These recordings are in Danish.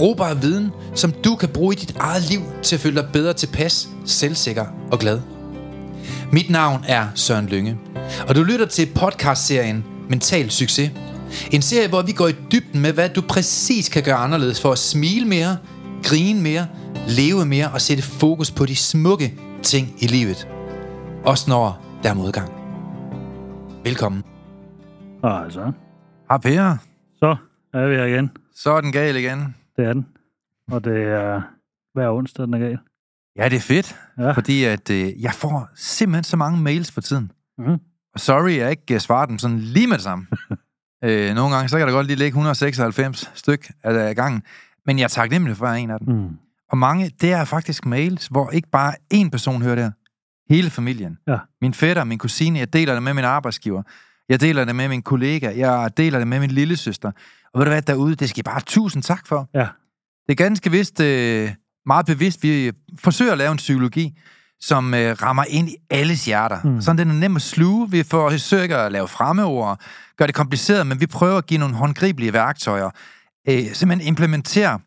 Brugbar viden, som du kan bruge i dit eget liv til at føle dig bedre tilpas, selvsikker og glad. Mit navn er Søren Lynge, og du lytter til podcastserien Mental Succes. En serie, hvor vi går i dybden med, hvad du præcis kan gøre anderledes for at smile mere, grine mere, leve mere og sætte fokus på de smukke ting i livet. Også når der er modgang. Velkommen. Altså, Hej Per. så er vi her igen. Så er den gal igen. Det er den. Og det er hver onsdag, den er gal. Ja, det er fedt, Ja. fordi at, øh, jeg får simpelthen så mange mails for tiden. Mhm. Og sorry, jeg ikke øh, svarer dem sådan lige med det samme. øh, nogle gange, så kan der godt lige ligge 196 styk af gangen. Men jeg er taknemmelig for hver en af dem. Mm. Og mange, det er faktisk mails, hvor ikke bare én person hører det Hele familien. Ja. Min fætter, min kusine, jeg deler det med min arbejdsgiver. Jeg deler det med min kollega. Jeg deler det med min lille søster. Og ved du hvad, derude, det skal I bare tusind tak for. Ja. Det er ganske vist, øh, meget bevidst, vi forsøger at lave en psykologi, som øh, rammer ind i alles hjerter. Mm. Mm. Sådan den er nem at sluge. Vi forsøger ikke at lave fremmeord, gør det kompliceret, men vi prøver at give nogle håndgribelige værktøjer. Øh, simpelthen implementere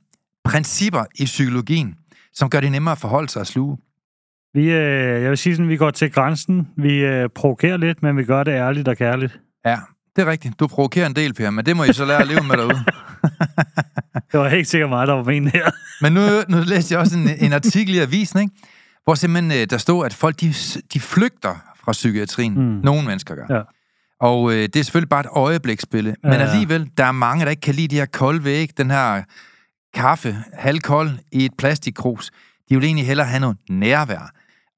principper i psykologien, som gør det nemmere at forholde sig og sluge. Vi, øh, jeg vil sige sådan, vi går til grænsen. Vi øh, provokerer lidt, men vi gør det ærligt og kærligt. Ja, det er rigtigt. Du provokerer en del, Per, men det må I så lære at leve med derude. Det var helt sikkert mig, der var men her. Men nu, nu læste jeg også en, en artikel i avisen, ikke? hvor simpelthen øh, der stod, at folk de, de flygter fra psykiatrien. Mm. Nogle mennesker gør. Ja. Og øh, det er selvfølgelig bare et øjebliksbillede. Ja, Men alligevel, der er mange, der ikke kan lide de her kolde væg, den her kaffe, halvkold i et plastikkrus. De vil egentlig hellere have noget nærvær.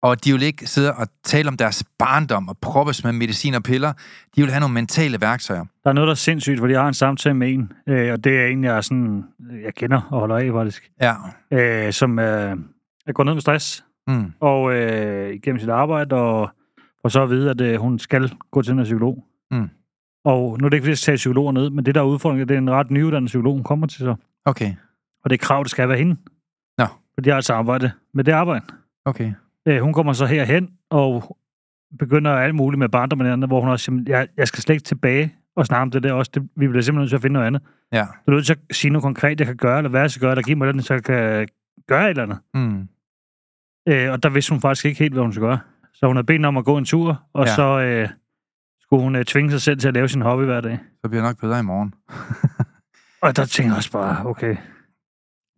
Og de vil ikke sidde og tale om deres barndom og proppes med medicin og piller. De vil have nogle mentale værktøjer. Der er noget, der er sindssygt, fordi jeg har en samtale med en, øh, og det er en, jeg, er sådan, jeg kender og holder af, faktisk, Ja. øh, som øh, er gået ned med stress Mm. og øh, igennem sit arbejde, og får så at vide, at øh, hun skal gå til en psykolog. Mm. Og nu er det ikke, fordi jeg skal tage psykologer ned, men det der er udfordringen, det er en ret nyuddannet psykolog, hun kommer til så. Okay. Og det er krav, det skal være hende. Nå. For de har altså arbejde med det arbejde. Okay. Øh, hun kommer så herhen og begynder alt muligt med barndommen, hvor hun også siger, jeg, jeg skal slet ikke tilbage og snakke om det der også. Det, vi bliver simpelthen nødt til at finde noget andet. Ja. Du er nødt til at sige noget konkret, jeg kan gøre, eller hvad jeg skal gøre, eller give mig den, så jeg kan gøre et eller andet. Mm. Øh, og der vidste hun faktisk ikke helt, hvad hun skulle gøre. Så hun havde bedt om at gå en tur, og ja. Så øh, skulle hun øh, tvinge sig selv til at lave sin hobby hver dag. Så bliver nok bedre i morgen. Og der tænker jeg også bare, okay,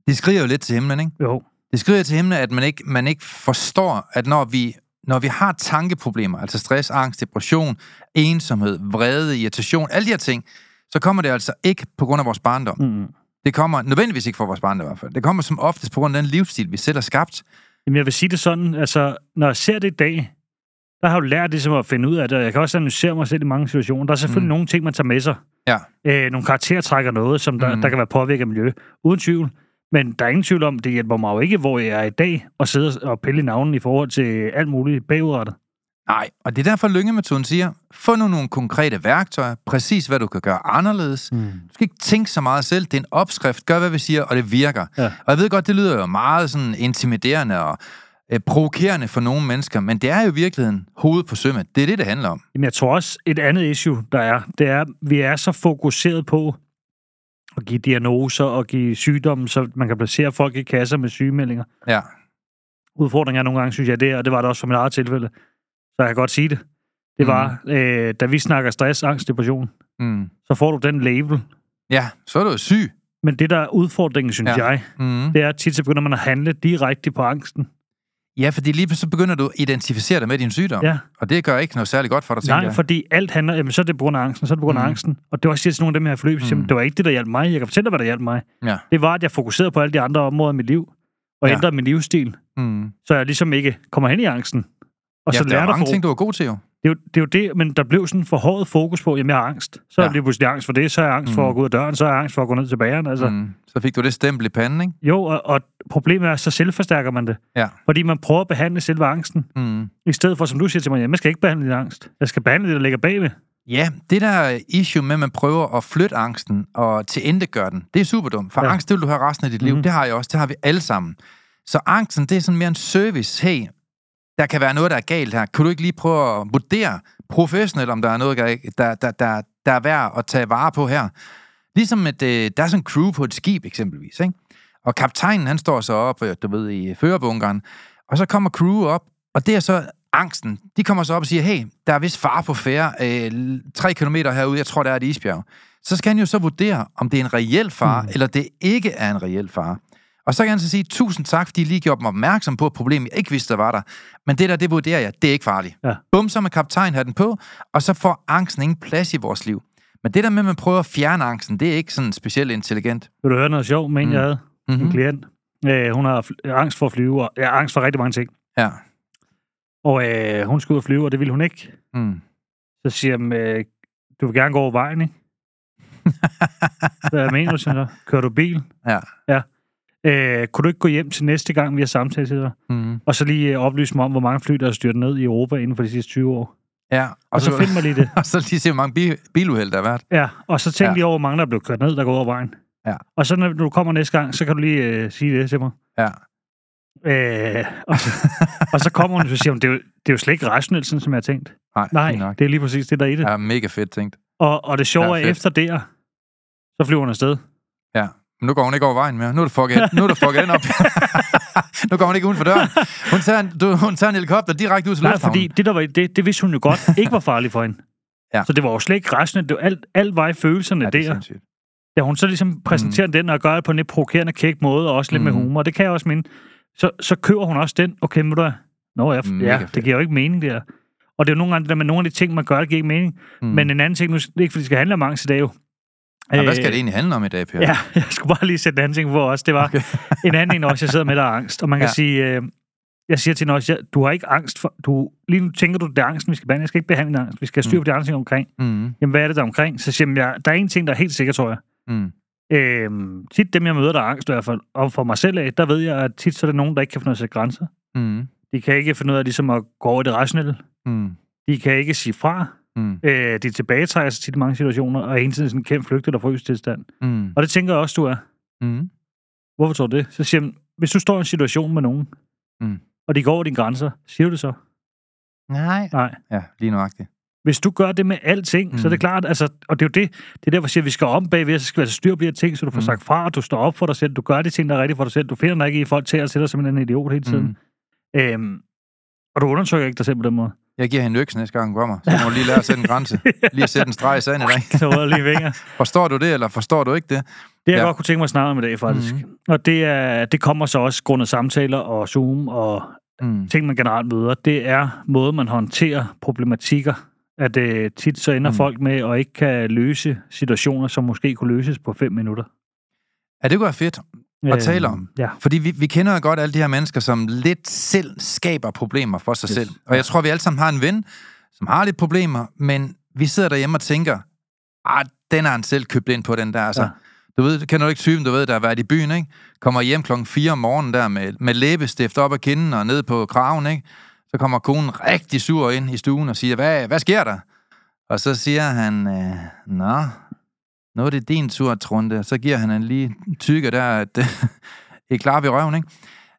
De skriver jo lidt til himlen, ikke? jo, Det skriver til himlen, at man ikke, man ikke forstår, at når vi, når vi har tankeproblemer, altså stress, angst, depression, ensomhed, vrede, irritation, alle de her ting, så kommer det altså ikke på grund af vores barndom. mm. Det kommer nødvendigvis ikke fra vores barndom i hvert fald. Det kommer som oftest på grund af den livsstil, vi selv har skabt. Jamen, jeg vil sige det sådan, altså, når jeg ser det i dag, der har jeg jo lært ligesom at finde ud af det, og jeg kan også analysere mig selv i mange situationer. Der er selvfølgelig mm. Nogle ting, man tager med sig. Ja. Øh, nogle karaktertrækker noget, som der. Mm. der kan være påvirket af miljø. Uden tvivl. Men der er ingen tvivl om, det hjælper mig jo ikke, hvor jeg er i dag, og sidde og pille i navnen i forhold til alt muligt bagudrettet. Nej, og det er derfor Lyngemetoden siger, få nu nogle konkrete værktøjer, præcis hvad du kan gøre anderledes. Mm. Du skal ikke tænke så meget selv, det er en opskrift, gør hvad vi siger, og det virker. Ja. Og jeg ved godt, det lyder jo meget sådan intimiderende og øh, provokerende for nogle mennesker, men det er jo i virkeligheden hovedet på sømmet. Det er det, det handler om. Jamen, jeg tror også, et andet issue, der er, det er, at vi er så fokuseret på at give diagnoser og give sygdomme, så man kan placere folk i kasser med sygemeldinger. Ja. Udfordringen er nogle gange, synes jeg, det, og det var det også for mit eget tilfælde, så jeg kan godt sige det. Det var, øh, da vi snakker stress, angst, depression, Mm. så får du den label. Ja, så er du syg. Men det, der er udfordringen, synes. Ja. jeg, Mm. det er, at tit så begynder man at handle direkte på angsten. Ja, fordi lige pludselig begynder du at identificere dig med din sygdom. Ja. Og det gør ikke noget særligt godt for dig, Nej, jeg. fordi alt handler, jamen, så er det på grund af angsten, så er det på grund af Mm. angsten. Og det var også til nogle af dem her forløb, mm. Mm. det var ikke det, der hjalp mig. Jeg kan fortælle dig, hvad der hjalp mig. Ja. Det var, at jeg fokuserede på alle de andre områder i mit liv, og Ja. ændrede min livsstil, Mm. så jeg ligesom ikke kommer hen i angsten. Og ja, så der lærer er dig mange for... ting, du er god til jo. Det er, jo, det er jo det, men der blev sådan for hårdt fokus på, jamen jeg har angst. Så er Ja. lige pludselig angst for det, så er jeg angst for Mm. at gå ud af døren, så er jeg angst for at gå ned til bageren. Altså. Mm. Mm. Så fik du det stempel i panden, ikke? Jo, og, og problemet er, så selvforstærker man det. Ja. Fordi man prøver at behandle selve angsten, Mm. i stedet for, som du siger til mig, jamen jeg skal ikke behandle din angst. Jeg skal behandle det, der ligger bagved. Ja, det der issue med, at man prøver at flytte angsten og tilindegøre den, det er super dumt. For Ja. angst, det vil du have resten af dit liv. Mm-hmm. Det har jeg også. Det har vi alle sammen. Så angsten, det er sådan mere en service. Hey, der kan være noget, der er galt her. Kan du ikke lige prøve at vurdere professionelt, om der er noget, der, er- der, der, der, der er værd at tage vare på her? Ligesom et, øh, der er sådan en crew på et skib eksempelvis, ikke? Og kaptajnen, han står så op, øh, du ved, i førerbunkeren, og så kommer crew op, og det er så angsten. De kommer så op og siger, hey, der er vist far på færre, øh, tre kilometer herude, jeg tror, der er et isbjerg. Så skal han jo så vurdere, om det er en reel far, mm. eller det ikke er en reel far. Og så kan han så sige, tusind tak, fordi I lige gjorde mig opmærksom på et problem, jeg ikke vidste, der var der. Men det der, det vurderer jeg, det er ikke farligt. Ja. Bum, så med kaptajnhatten på, og så får angsten ingen plads i vores liv. Men det der med, at man prøver at fjerne angsten, det er ikke sådan specielt intelligent. Vil du høre noget sjovt med en, Mm. jeg havde? Mm-hmm. En klient. Øh, hun har angst for at flyve, og ja, angst for rigtig mange ting. Ja. Og øh, hun skulle ud og flyve, og det ville hun ikke. Mm. Så siger jeg, øh, du vil gerne gå over vejen, ikke? Hvad mener du, hun så? Kører du bil? Ja. Øh, kunne du ikke gå hjem til næste gang, vi har samtale til dig? Mm. Og så lige øh, oplyse mig om, hvor mange fly, der er styrtet ned i Europa inden for de sidste 20 år. Ja, og, Og så find mig lige det. og så lige se, hvor mange bil, biluheld der har været. Ja, og så tænk Ja. lige over, hvor mange, der er blevet kørt ned, der går over vejen. Ja. Og så når du kommer næste gang, så kan du lige øh, sige det til mig. Ja. Øh, og, så, og så kommer hun, og siger det er, jo, det er jo slet ikke rationelt, sådan som jeg har tænkt. Nej, Nej, nok. det er lige præcis det, der er i det. Ja, mega fedt tænkt. Og, og det sjove Ja, er, efter der, så flyver hun afsted. Ja. Men nu går hun ikke over vejen mere. Nu er det fucket, nu er det fucket den op. nu går hun ikke uden for døren. Hun tager en, du, hun tager en helikopter direkte ud til Nej, lufthavnen. fordi det, der var, det, det vidste hun jo godt ikke var farligt for hende. Ja. Så det var jo slet ikke rationelt. Det var alt, alt var i følelserne ja, det er der. sindssygt. Da hun så ligesom præsenterer mm. den og gør det på en lidt provokerende kæk måde, og også lidt mm. med humor, det kan jeg også mene, så, så køber hun også den. Okay, ved du? Nå ja, Mega ja det giver jo ikke mening der. Og det er jo nogle gange det der med nogle af de ting, man gør, det giver ikke mening. Mm. Mm. Men en anden ting, nu det er ikke fordi det skal handle om angst i dag jo. ja, hvad skal det egentlig handle om i dag, Per? Ja, jeg skulle bare lige sætte en anden ting på også. Det var okay. en anden en også, jeg sidder med, der er angst. Og man kan Ja. sige, øh, jeg siger til hende også, du har ikke angst for, du, lige nu tænker du, det er angsten, vi skal behandle. Jeg skal ikke behandle angst. Vi skal have styr på de andre ting omkring. Mm. Jamen, hvad er det der er omkring? Så siger jeg, der er en ting, der er helt sikker, tror jeg. Mm. Øhm, tit dem, jeg møder, der er angst i hvert fald, og for mig selv af, der ved jeg, at tit så er der nogen, der ikke kan finde ud af at sætte grænser. Mm. De kan ikke finde ud af ligesom at gå over i det rationelle. Mm. De kan ikke sige fra. Mm. Øh, de tilbagetrækker sig tit i mange situationer, og er hele tiden sådan en kæmpe flygt eller frys tilstand. Mm. Og det tænker jeg også, du er. Mm. Hvorfor tror du det? Så siger jeg, hvis du står i en situation med nogen, Mm. og de går over dine grænser, siger du det så? Nej. Nej. Ja, lige nuagtigt. Hvis du gør det med alting, mm. så er det Mm. klart, altså, og det er jo det, det er derfor, jeg siger, at vi skal om bagved, så skal vi altså styr på de her ting, så du får Mm. sagt fra, og du står op for dig selv, du gør de ting, der er rigtige for dig selv, du finder dig ikke i folk til at sætte dig som en idiot hele tiden. Mm. Øhm, og du undersøger ikke dig selv på den måde. Jeg giver hende øks næste gang hun kommer, så må lige lære at sætte en grænse. Lige at sætte en streg i sandet, ikke? Så rører lige vinger. Forstår du det, eller forstår du ikke det? Det, jeg Ja. godt kunne tænke mig snakke om i dag, faktisk. Mhm. Mm. Og det, er, det kommer så også grundet samtaler og Zoom og Mm. ting, man generelt møder. Det er måde, man håndterer problematikker. At øh, tit så ender Mm. folk med at ikke kan løse situationer, som måske kunne løses på fem minutter. Ja, det kunne være fedt. At tale om. Ja. Fordi vi, vi kender jo godt alle de her mennesker, som lidt selv skaber problemer for sig Yes. selv. Og jeg tror, vi alle sammen har en ven, som har lidt problemer, men vi sidder derhjemme og tænker, ah, den har han selv købt ind på, den der. Altså, Ja. Du ved, kender du ikke typen, du ved, der har været i byen, ikke? Kommer hjem klokken 4 om morgenen der med, med læbestift op ad kinden og ned på kraven, ikke? Så kommer konen rigtig sur ind i stuen og siger, hvad, hvad sker der? Og så siger han, øh, nå, nu er det din tur, Trunde. Så giver han en lige tykke der, at et klap i røven, ikke?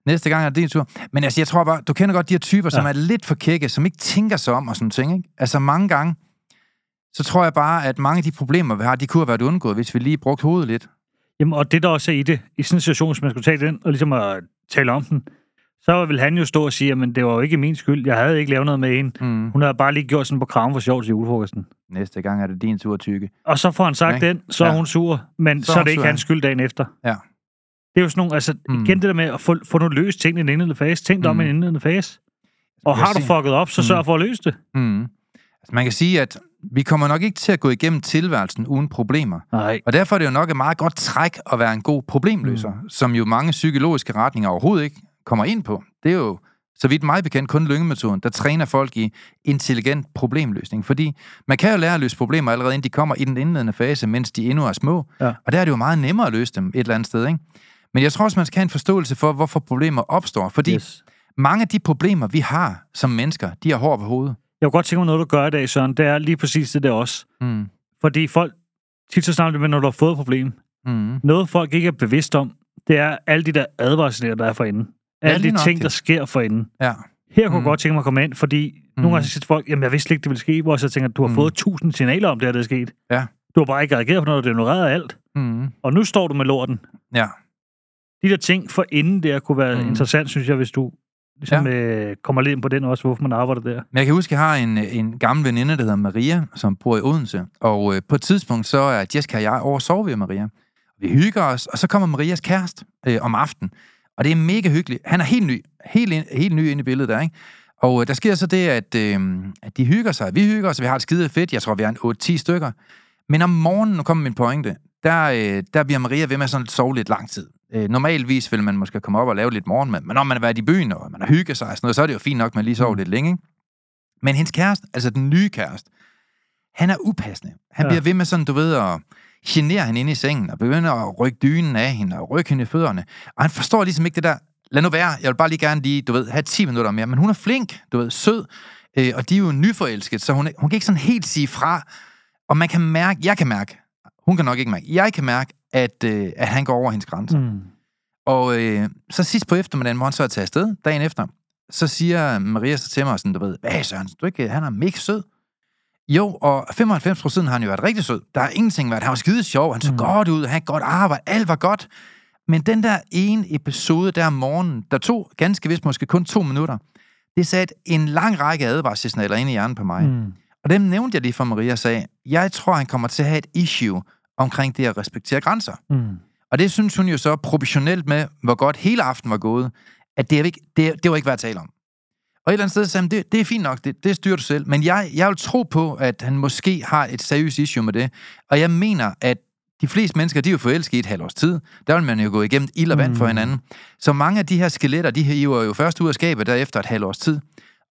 Næste gang er det din tur. Men altså, jeg tror bare, du kender godt de her typer, som Ja. er lidt for kække, som ikke tænker sig om og sådan ting, ikke? Altså mange gange, så tror jeg bare, at mange af de problemer, vi har, de kunne have været undgået, hvis vi lige brugte hovedet lidt. Jamen, og det der også er i det, i sådan en situation, som man skulle tage den, og ligesom at tale om den, så vil han jo stå og sige, at det var jo ikke min skyld. Jeg havde ikke lavet noget med en. Mm. Hun havde bare lige gjort sådan på kraven for sjov til julefrokosten. Næste gang er det din tur, tykke. Og så får han sagt Ja. den, så er Ja. hun sur, men Så så, er er det ikke hans skyld dagen efter. Ja. Det er jo sådan nogle, altså Mm. igen det der med at få, få noget løst ting i en indledende fase. Tænk dig om Mm. i en indledende fase. Og har du fucket op, så Mm. sørg for at løse det. Mm. Altså, man kan sige, at vi kommer nok ikke til at gå igennem tilværelsen uden problemer. Nej. Og derfor er det jo nok et meget godt træk at være en god problemløser, mm. som jo mange psykologiske retninger overhovedet ikke kommer ind på. Det er jo så vidt mig bekendt, kun lyngemetoden, der træner folk i intelligent problemløsning. Fordi man kan jo lære at løse problemer allerede, inden de kommer i den indledende fase, mens de endnu er små. Ja. Og der er det jo meget nemmere at løse dem et eller andet sted, ikke? Men jeg tror også, man skal have en forståelse for, hvorfor problemer opstår. Fordi yes. mange af de problemer, vi har som mennesker, de har hår på hovedet. Jeg kunne godt tænke mig noget, du gør i dag, Søren. Det er lige præcis det der også. Mm. Fordi folk tit så snart med, når du har fået et problem. Mm. Noget, folk ikke er bevidst om, det er alle de der advarsler, der er for Ja, Alle lige de ting, der sker for inden. Ja. Her kunne Mm. jeg godt tænke mig at komme ind, fordi mm. nogle gange så siger folk, jamen jeg vidste ikke, det ville ske, hvor jeg så tænker, du har Mm. fået tusind signaler om det, her, der er sket. Ja. Du har bare ikke reageret på noget, du ignoreret alt. Mm. Og nu står du med lorten. Ja. De der ting for inden der kunne være Mm. mm. interessant, synes jeg, hvis du ligesom, ja. øh, kommer lidt ind på den også, hvorfor man arbejder der. Men jeg kan huske, at jeg har en, en gammel veninde, der hedder Maria, som bor i Odense. Og øh, på et tidspunkt, så er Jessica og jeg over at sove ved Maria. Vi hygger os, og så kommer Marias kæreste øh, om aftenen. Og det er mega hyggeligt. Han er helt ny. Helt, ind, helt ny inde i billedet der, ikke? Og øh, der sker så det, at, øh, at de hygger sig. Vi hygger os, vi har et skide fedt. Jeg tror, vi er en 8-10 stykker. Men om morgenen, nu kommer min pointe, der, øh, der bliver Maria ved med sådan at sove lidt lang tid. Øh, normalvis vil man måske komme op og lave lidt morgenmad, men når man har været i byen, og man har hygget sig og sådan noget, så er det jo fint nok, at man lige sover Mm. lidt længe. Ikke? Men hendes kæreste, altså den nye kæreste, han er upassende. Han ja. bliver ved med sådan, du ved, at genere hende inde i sengen, og begynder at rykke dynen af hende, og rykke hende i fødderne. Og han forstår ligesom ikke det der, lad nu være, jeg vil bare lige gerne lige, du ved, have 10 minutter mere. Men hun er flink, du ved, sød, øh, og de er jo nyforelsket, så hun, hun kan ikke sådan helt sige fra. Og man kan mærke, jeg kan mærke, hun kan nok ikke mærke, jeg kan mærke, at, øh, at han går over hendes grænser. Mm. Og øh, så sidst på eftermiddagen, hvor han så er taget afsted, dagen efter, så siger Maria så til mig sådan, du ved, hvad Søren, du ikke, han er mega sød. Jo, og 95 procent har han jo været rigtig sød. Der er ingenting været. Han var skide sjov, han så Mm. godt ud, han havde godt arbejde, alt var godt. Men den der ene episode der om morgenen, der tog ganske vist måske kun to minutter, det satte en lang række advarselssignaler ind i hjernen på mig. Mm. Og dem nævnte jeg lige for Maria og sagde, jeg tror, han kommer til at have et issue omkring det at respektere grænser. Mm. Og det synes hun jo så proportionelt med, hvor godt hele aften var gået, at det, er ikke, det, det var ikke værd at tale om. Og et eller andet sted sagde han, det, det er fint nok, det, det styrer du selv. Men jeg, jeg vil tro på, at han måske har et seriøst issue med det. Og jeg mener, at de fleste mennesker, de er jo forelsket i et halvt års tid. Der vil man jo gå igennem ild og vand for Mm. hinanden. Så mange af de her skeletter, de hiver jo først ud af skabet der efter et halvt års tid.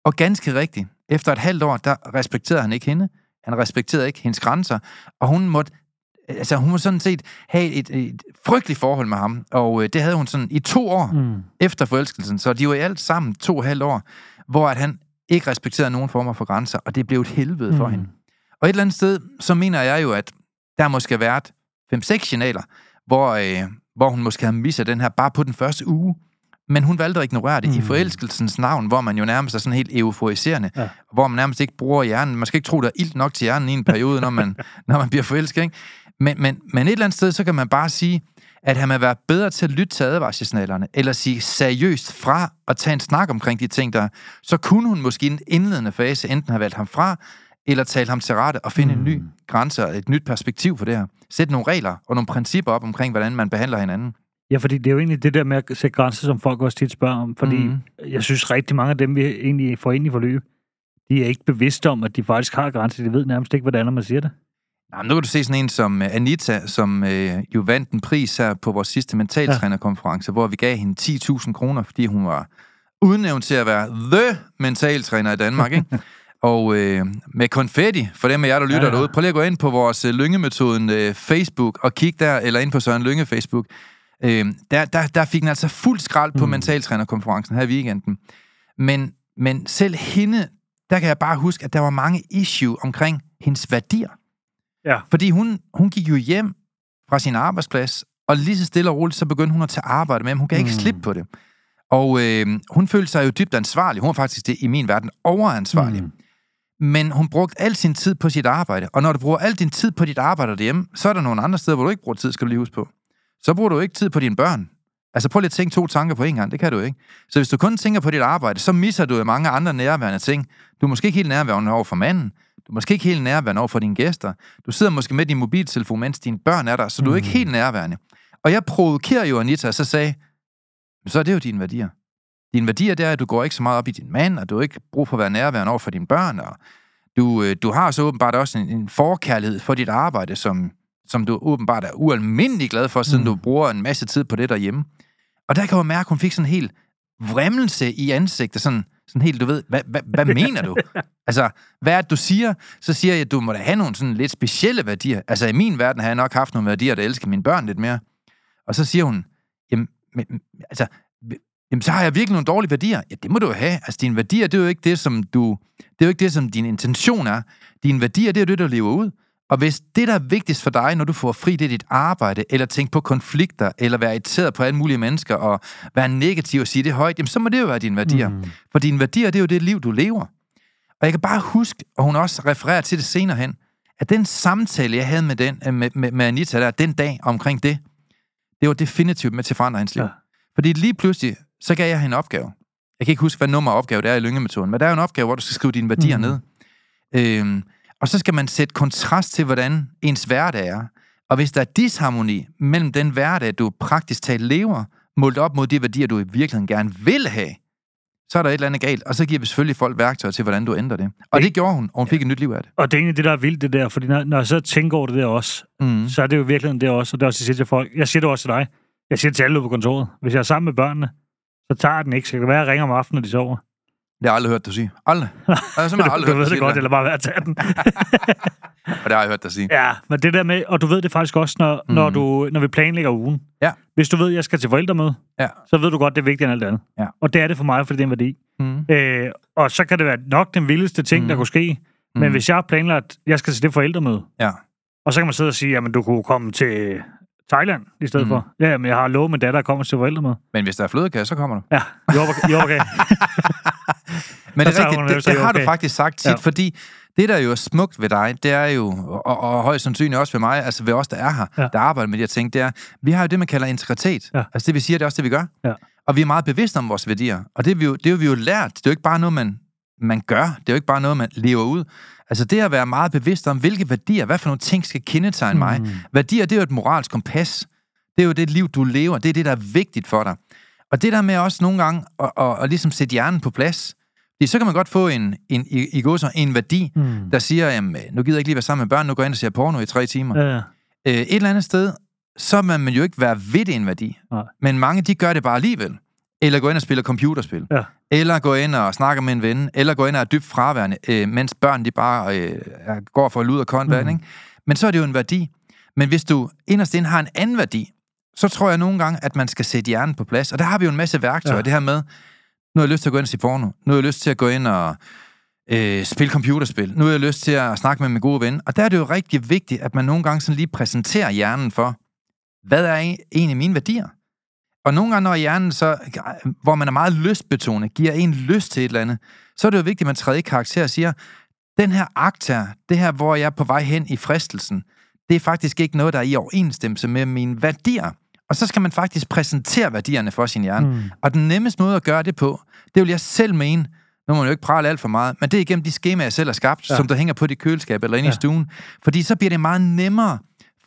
Og ganske rigtigt, efter et halvt år, der respekterede han ikke hende. Han respekterede ikke hendes grænser. Og hun måtte altså hun må sådan set have et, et frygteligt forhold med ham, og øh, det havde hun sådan i to år mm. Efter forelskelsen, så de var i alt sammen to og halvt år, hvor at han ikke respekterede nogen former for grænser, og det blev et helvede for Mm. hende. Og et eller andet sted, så mener jeg jo, at der måske har været 5-6 signaler, hvor, øh, hvor hun måske har misset den her bare på den første uge, men hun valgte at ignorere det mm. i forelskelsens navn, hvor man jo nærmest er sådan helt euforiserende, Ja. hvor man nærmest ikke bruger hjernen. Man skal ikke tro, der er ilt nok til hjernen i en periode, når man, når man bliver forelsket. Ikke? Men, men, men et eller andet sted, så kan man bare sige, at han har været bedre til at lytte til advarselsignalerne, eller sige seriøst fra og tage en snak omkring de ting, der så kunne hun måske i en indledende fase enten have valgt ham fra, eller talt ham til rette og finde mm. en ny Mm. grænse og et nyt perspektiv for det her. Sætte nogle regler og nogle principper op omkring, hvordan man behandler hinanden. Ja, fordi det er jo egentlig det der med at sætte grænser, som folk også tit spørger om. Fordi mm. jeg synes rigtig mange af dem, vi egentlig får ind i forløb, de er ikke bevidste om, at de faktisk har grænser. De ved nærmest ikke, hvordan man siger det. Jamen, nu kan du se sådan en som øh, Anita, som øh, jo vandt en pris her på vores sidste mentaltrænerkonference, ja. hvor vi gav hende 10.000 kroner, fordi hun var udnævnt til at være the mentaltræner i Danmark, ikke? Og øh, med konfetti, for dem af jer, der lytter Ja, ja, derude, prøv lige at gå ind på vores øh, Lyngemetoden øh, Facebook og kig der, eller ind på Søren Lynge Facebook. Øh, der, der, der fik den altså fuld skrald på mm. mentaltrænerkonferencen her i weekenden. Men, men selv hende, der kan jeg bare huske, at der var mange issue omkring hendes værdier. Ja. Fordi hun, hun gik jo hjem fra sin arbejdsplads, og lige så stille og roligt, så begyndte hun at tage arbejde med ham. Hun kan ikke Mm. slippe på det. Og øh, hun følte sig jo dybt ansvarlig. Hun var faktisk det, i min verden overansvarlig. Mm. Men hun brugte al sin tid på sit arbejde. Og når du bruger al din tid på dit arbejde derhjemme, så er der nogle andre steder, hvor du ikke bruger tid, skal du lige huske på. Så bruger du ikke tid på dine børn. Altså prøv lige at tænke to tanker på en gang, det kan du ikke. Så hvis du kun tænker på dit arbejde, så misser du mange andre nærværende ting. Du er måske ikke helt nærværende over for manden. Du er måske ikke helt nærværende over for dine gæster. Du sidder måske med din mobiltelefon, mens dine børn er der, så du er ikke Mm. helt nærværende. Og jeg provokerer jo Anita, og så sagde, "Men så er det jo dine værdier. Dine værdier, det er, at du går ikke så meget op i din mand, og du har ikke brug for at være nærværende over for dine børn, og du, øh, du har så åbenbart også en, en forkærlighed for dit arbejde, som, som du åbenbart er ualmindelig glad for, siden Mm. du bruger en masse tid på det derhjemme. Og der kan jeg mærke, at hun fik sådan helt vremmelse i ansigtet, sådan, sådan helt, du ved, hvad, hvad, hvad mener du? Altså, hvad er det, du siger? Så siger jeg, at du må da have nogle sådan lidt specielle værdier. Altså, i min verden har jeg nok haft nogle værdier, der elsker mine børn lidt mere. Og så siger hun, jamen, men, altså, jamen, så har jeg virkelig nogle dårlige værdier. Ja, det må du jo have. Altså, dine værdier, det er jo ikke det, som du, det er jo ikke det, som din intention er. Dine værdier, det er jo det, du lever ud. Og hvis det, der er vigtigst for dig, når du får fri, det er dit arbejde, eller tænke på konflikter, eller være irriteret på alle mulige mennesker, og være negativ og sige det højt, jamen så må det jo være dine værdier. Mm. For dine værdier, det er jo det liv, du lever. Og jeg kan bare huske, og hun også refererer til det senere hen, at den samtale, jeg havde med, den, øh, med, med, med Anita der, den dag omkring det, det var definitivt med til at forandre hendes liv. Ja. Fordi lige pludselig, så gav jeg hende en opgave. Jeg kan ikke huske, hvad nummer opgave det er i lyngemetoden, men der er jo en opgave, hvor du skal skrive dine værdier mm. ned. Øhm, og så skal man sætte kontrast til, hvordan ens hverdag er. Og hvis der er disharmoni mellem den hverdag, du praktisk talt lever, målt op mod de værdier, du i virkeligheden gerne vil have, så er der et eller andet galt, og så giver vi selvfølgelig folk værktøjer til, hvordan du ændrer det. Og det, det gjorde hun, og hun fik ja. et nyt liv af det. Og det er egentlig det, der er vildt, det der, fordi når, når jeg så tænker over det der også, mm. så er det jo virkelig det også, og det er også, jeg siger til folk, jeg siger det også til dig, jeg siger til alle på kontoret, hvis jeg er sammen med børnene, så tager den ikke, så kan det være, at jeg ringer om aftenen, når de sover. Det har jeg aldrig hørt dig sige. Aldrig. Jeg har simpelthen aldrig du, du ved det godt, eller bare være at tage den. og det har jeg hørt dig sige. Ja, men det der med, og du ved det faktisk også, når, mm. når, du, når vi planlægger ugen. Ja. Hvis du ved, at jeg skal til forældremøde, ja. så ved du godt, det er vigtigere end alt andet. Ja. Og det er det for mig, fordi det er en værdi. Mm. Øh, og så kan det være nok den vildeste ting, mm. der kunne ske. Men mm. hvis jeg har planlagt, at jeg skal til det forældremøde, ja. og så kan man sidde og sige, at du kunne komme til Thailand i stedet mm. for. Ja, men jeg har lovet min datter at komme til forældremøde. Men hvis der er flødekage, så kommer du. Ja, okay. Men det er rigtigt, det, det har okay. du faktisk sagt tit, ja. fordi det, der jo er smukt ved dig, det er jo, og, og højst sandsynligt også ved mig, altså ved os, der er her, ja. der arbejder med de her ting, det er, vi har jo det, man kalder integritet. Ja. Altså det, vi siger, det er også det, vi gør. Ja. Og vi er meget bevidste om vores værdier. Og det er vi jo, det er jo, vi jo lært. Det er jo ikke bare noget, man, man gør. Det er jo ikke bare noget, man lever ud. Altså det at være meget bevidst om, hvilke værdier, hvad for nogle ting skal kendetegne mm. mig. Værdier, det er jo et moralsk kompas. Det er jo det liv, du lever. Det er det, der er vigtigt for dig. Og det der med også nogle gange at, at, at, at ligesom sætte hjernen på plads. Fordi så kan man godt få en, en, i, i går så, en værdi, mm. der siger, jamen, nu gider jeg ikke lige være sammen med børn, nu går jeg ind og ser porno i tre timer. Ja. Øh, et eller andet sted, så man man jo ikke være ved en værdi. Nej. Men mange, de gør det bare alligevel. Eller gå ind og spille computerspil. Ja. Eller gå ind og snakke med en ven. Eller gå ind og er dybt fraværende, øh, mens børn, de bare øh, går for lud og konvand, mm. ikke? Men så er det jo en værdi. Men hvis du inderst inde har en anden værdi, så tror jeg nogle gange, at man skal sætte hjernen på plads. Og der har vi jo en masse værktøjer. Ja. Det her med, nu har jeg lyst til at gå ind og se porno. Nu har jeg lyst til at gå ind og øh, spille computerspil. Nu har jeg lyst til at snakke med min gode ven. Og der er det jo rigtig vigtigt, at man nogle gange sådan lige præsenterer hjernen for, hvad er en af mine værdier? Og nogle gange, når hjernen så, hvor man er meget lystbetonet, giver en lyst til et eller andet, så er det jo vigtigt, at man træder i karakter og siger, den her akt her, det her, hvor jeg er på vej hen i fristelsen, det er faktisk ikke noget, der er i overensstemmelse med mine værdier. Og så skal man faktisk præsentere værdierne for sin hjerne. Mm. Og den nemmeste måde at gøre det på, det vil jeg selv mene, nu må man jo ikke prale alt for meget, men det er igennem de skemaer, jeg selv har skabt, ja. som der hænger på dit køleskab eller inde ja. i stuen. Fordi så bliver det meget nemmere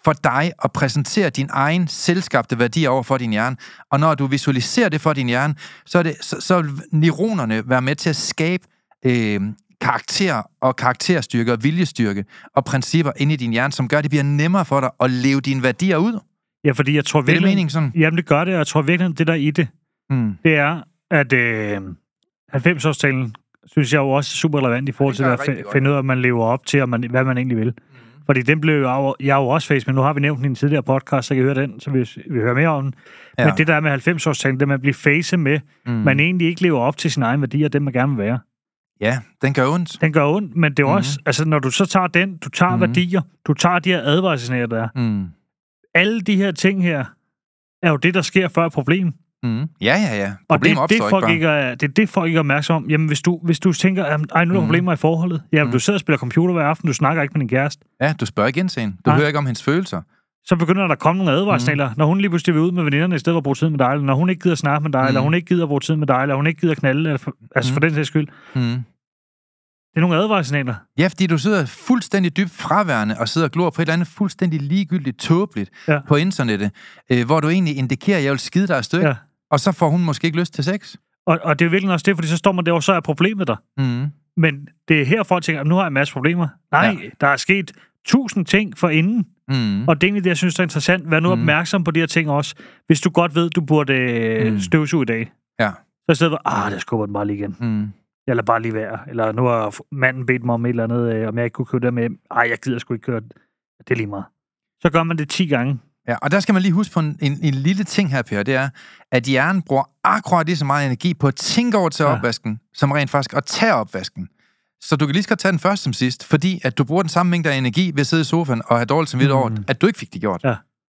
for dig at præsentere din egen selvskabte værdi over for din hjerne. Og når du visualiserer det for din hjerne, så, er det, så, så vil neuronerne være med til at skabe øh, karakter og karakterstyrke og viljestyrke og principper inde i din hjerne, som gør, at det bliver nemmere for dig at leve dine værdier ud. Ja, fordi jeg tror virkelig... Det er mening sådan? Jamen, det gør det, og jeg tror virkelig, det der i det, mm. det er, at øh, 90-årstalen synes jeg jo også er super relevant i forhold til at f- finde ud af, at man lever op til, og man, hvad man egentlig vil. Mm. Fordi den blev jo, jeg jo også face, men nu har vi nævnt den i en tidligere podcast, så kan I høre den, så vi, vi hører mere om den. Ja. Men det der med 90-årstalen, det man bliver face med, mm. man egentlig ikke lever op til sin egen værdi, og det man gerne vil være. Ja, den gør ondt. Den gør ondt, men det er mm. også, altså når du så tager den, du tager mm. værdier, du tager de her advarselsnære, der er. Mm. Alle de her ting her, er jo det, der sker før et problem. Mm. Ja, ja, ja. Problem og det det, folk ikke er, det er det, folk ikke er opmærksom om. Jamen, hvis du, hvis du tænker, at nu er der mm. problemer i forholdet. Jamen, mm. du sidder og spiller computer hver aften, du snakker ikke med din kæreste. Ja, du spørger ikke ind til hende. Du Nej. hører ikke om hendes følelser. Så begynder der at komme nogle advarsler, mm. når hun lige pludselig vil ud med veninderne i stedet for at bruge tid med dig, eller når hun ikke gider snakke med dig, mm. eller hun ikke gider at bruge tid med dig, eller hun ikke gider knalde, eller for, altså mm. for den sags skyld. Mm. Det er nogle advarselssignaler. Ja, fordi du sidder fuldstændig dybt fraværende og sidder og glor på et eller andet fuldstændig ligegyldigt tåbeligt ja. på internettet, øh, hvor du egentlig indikerer, at jeg vil skide dig et stykke, ja. og så får hun måske ikke lyst til sex. Og, og det er virkelig også det, fordi så står man der, og så er problemet der. Mm. Men det er her, folk tænker, at nu har jeg en masse problemer. Nej, ja. der er sket tusind ting for inden. Mm. Og det er egentlig det, jeg synes er interessant. Vær nu mm. opmærksom på de her ting også. Hvis du godt ved, du burde øh, mm. støvsuge i dag. Ja. Så i stedet for, ah, der skubber den bare lige igen. Mm. Jeg lader bare lige være. Eller nu har manden bedt mig om et eller andet, øh, om jeg ikke kunne køre der med. Ej, jeg gider sgu ikke køre det. Det er lige meget. Så gør man det 10 gange. Ja, og der skal man lige huske på en, en, en lille ting her, Per, det er, at hjernen bruger akkurat lige så meget energi på at tænke over til Ja. opvasken, som rent faktisk at tage opvasken. Så du kan lige så godt tage den først som sidst, fordi at du bruger den samme mængde af energi ved at sidde i sofaen og have dårligt samvittighed over, Mm. at du ikke fik det gjort. Ja.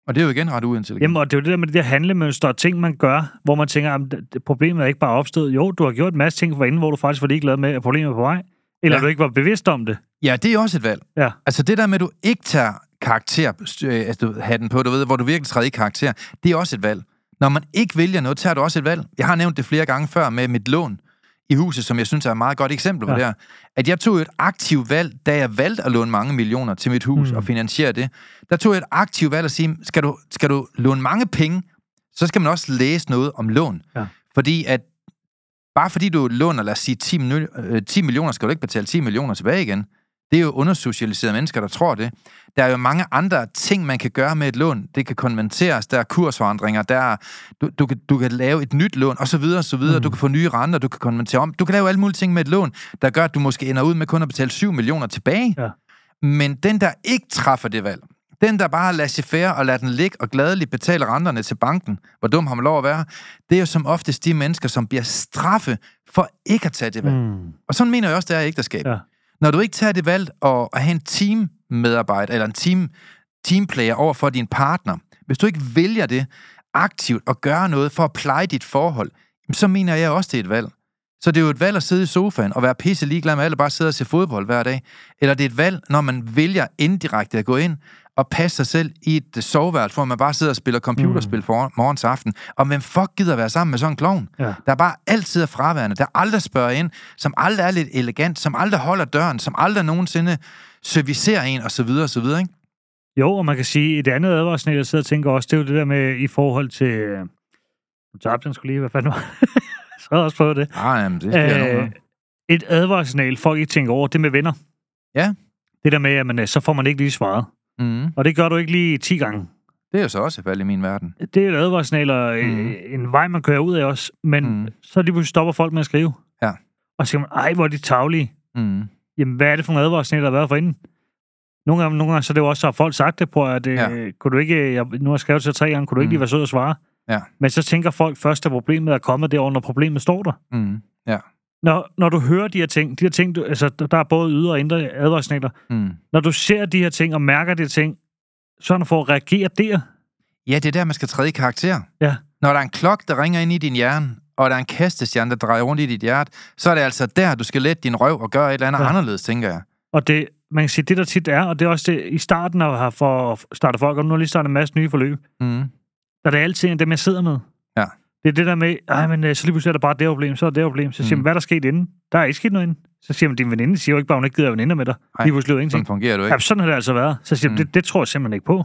Og det er jo igen ret uintelligent. Jamen, og det er jo det der med det der handlemønster og ting, man gør, hvor man tænker, at problemet er ikke bare opstået. Jo, du har gjort en masse ting for inden, hvor du faktisk var ligeglad med, at problemet er på vej. Eller Ja. du ikke var bevidst om det. Ja, det er også et valg. Ja. Altså det der med, at du ikke tager karakter, øh, altså du hatten på, du ved, hvor du virkelig træder i karakter, det er også et valg. Når man ikke vælger noget, tager du også et valg. Jeg har nævnt det flere gange før med mit lån i huset, som jeg synes er et meget godt eksempel på Ja. det her. At jeg tog et aktivt valg, da jeg valgte at låne mange millioner til mit hus Mm. og finansiere det. Der tog jeg et aktivt valg at sige, skal du, skal du låne mange penge, så skal man også læse noget om lån. Ja. Fordi at bare fordi du låner, lad os sige, 10, minu- øh, 10 millioner, skal du ikke betale 10 millioner tilbage igen. Det er jo undersocialiserede mennesker, der tror det. Der er jo mange andre ting, man kan gøre med et lån. Det kan konverteres, der er kursforandringer, der er, du, du, kan, du kan lave et nyt lån, og så videre, og så videre. Mm. Du kan få nye renter, du kan konvertere om. Du kan lave alle mulige ting med et lån, der gør, at du måske ender ud med kun at betale 7 millioner tilbage. Ja. Men den, der ikke træffer det valg, den, der bare lader sig færre og lader den ligge og gladeligt betale renterne til banken, hvor dum har man lov at være, det er jo som oftest de mennesker, som bliver straffe for ikke at tage det valg. Mm. Og sådan mener jeg også, det er ægteskab. Ja. Når du ikke tager det valg at, at have en teammedarbejder, eller en team, teamplayer over for din partner, hvis du ikke vælger det aktivt og gøre noget for at pleje dit forhold, så mener jeg også, det er et valg. Så det er jo et valg at sidde i sofaen og være pisse ligeglad med alle, bare sidde og se fodbold hver dag. Eller det er et valg, når man vælger indirekte at gå ind og passe sig selv i et øh, soveværelse, hvor man bare sidder og spiller computerspil mm. for morgen til aften. Og hvem fuck gider være sammen med sådan en klovn? Ja. Der bare altid er fraværende, der aldrig spørger ind, som aldrig er lidt elegant, som aldrig holder døren, som aldrig nogensinde servicerer en, og så videre, og så videre, ikke? Jo, og man kan sige, et andet advarsel, jeg sidder og tænker også, det er jo det der med i forhold til... øh, Nu tabte jeg skulle lige, hvad fanden var Så har jeg også prøvet det. Ah, jamen, det sker øh, Øh, et advarssignal, folk ikke tænker over, det med venner. Ja. Det der med, at man, øh, så får man ikke lige svaret. Mm. Og det gør du ikke lige 10 gange. Det er jo så også et valg i min verden. Det er et advarssignal og Mhm. mm. en vej, man kører ud af også. Men mm. så lige pludselig stopper folk med at skrive. Ja. Og så siger man, ej, hvor er de tavlige. Mm. Jamen, hvad er det for en advarssignal, der har været for inden? Nogle gange, nogle gange så er det jo også, så har folk sagt det på, at ja. Øh, kunne du ikke, jeg, nu har jeg skrevet til tre gange, kunne du ikke Mm. lige være sød og svare? Ja. Men så tænker folk først, at problemet er kommet derovre, når problemet står der. Mm. Ja. Når, når du hører de her ting, de her ting, du, altså der er både ydre og indre advarssignaler. Mm. Når du ser de her ting og mærker de her ting, så er du for at reagere der. Ja, det er der, man skal træde i karakter. Ja. Når der er en klok, der ringer ind i din hjerne, og der er en kastestjerne, der drejer rundt i dit hjerte, så er det altså der, du skal lette din røv og gøre et eller andet Ja. anderledes, tænker jeg. Og det, man kan sige, det der tit er, og det er også det, i starten af for at starte folk, og nu har lige startet en masse nye forløb, Mm. der er det altid en dem, jeg sidder med. Ja. Det er det der med, ej, men øh, så lige pludselig er der bare det problem, så er det problem. Så siger Mm. man, hvad er der sket inden? Der er ikke sket noget inden. Så siger man, din veninde siger jo ikke bare, hun ikke gider veninder med dig. Ej, Lige pludselig ingenting. Sådan fungerer du ikke. Ja, sådan har det altså været. Så siger man, Mm. det, det tror jeg simpelthen ikke på.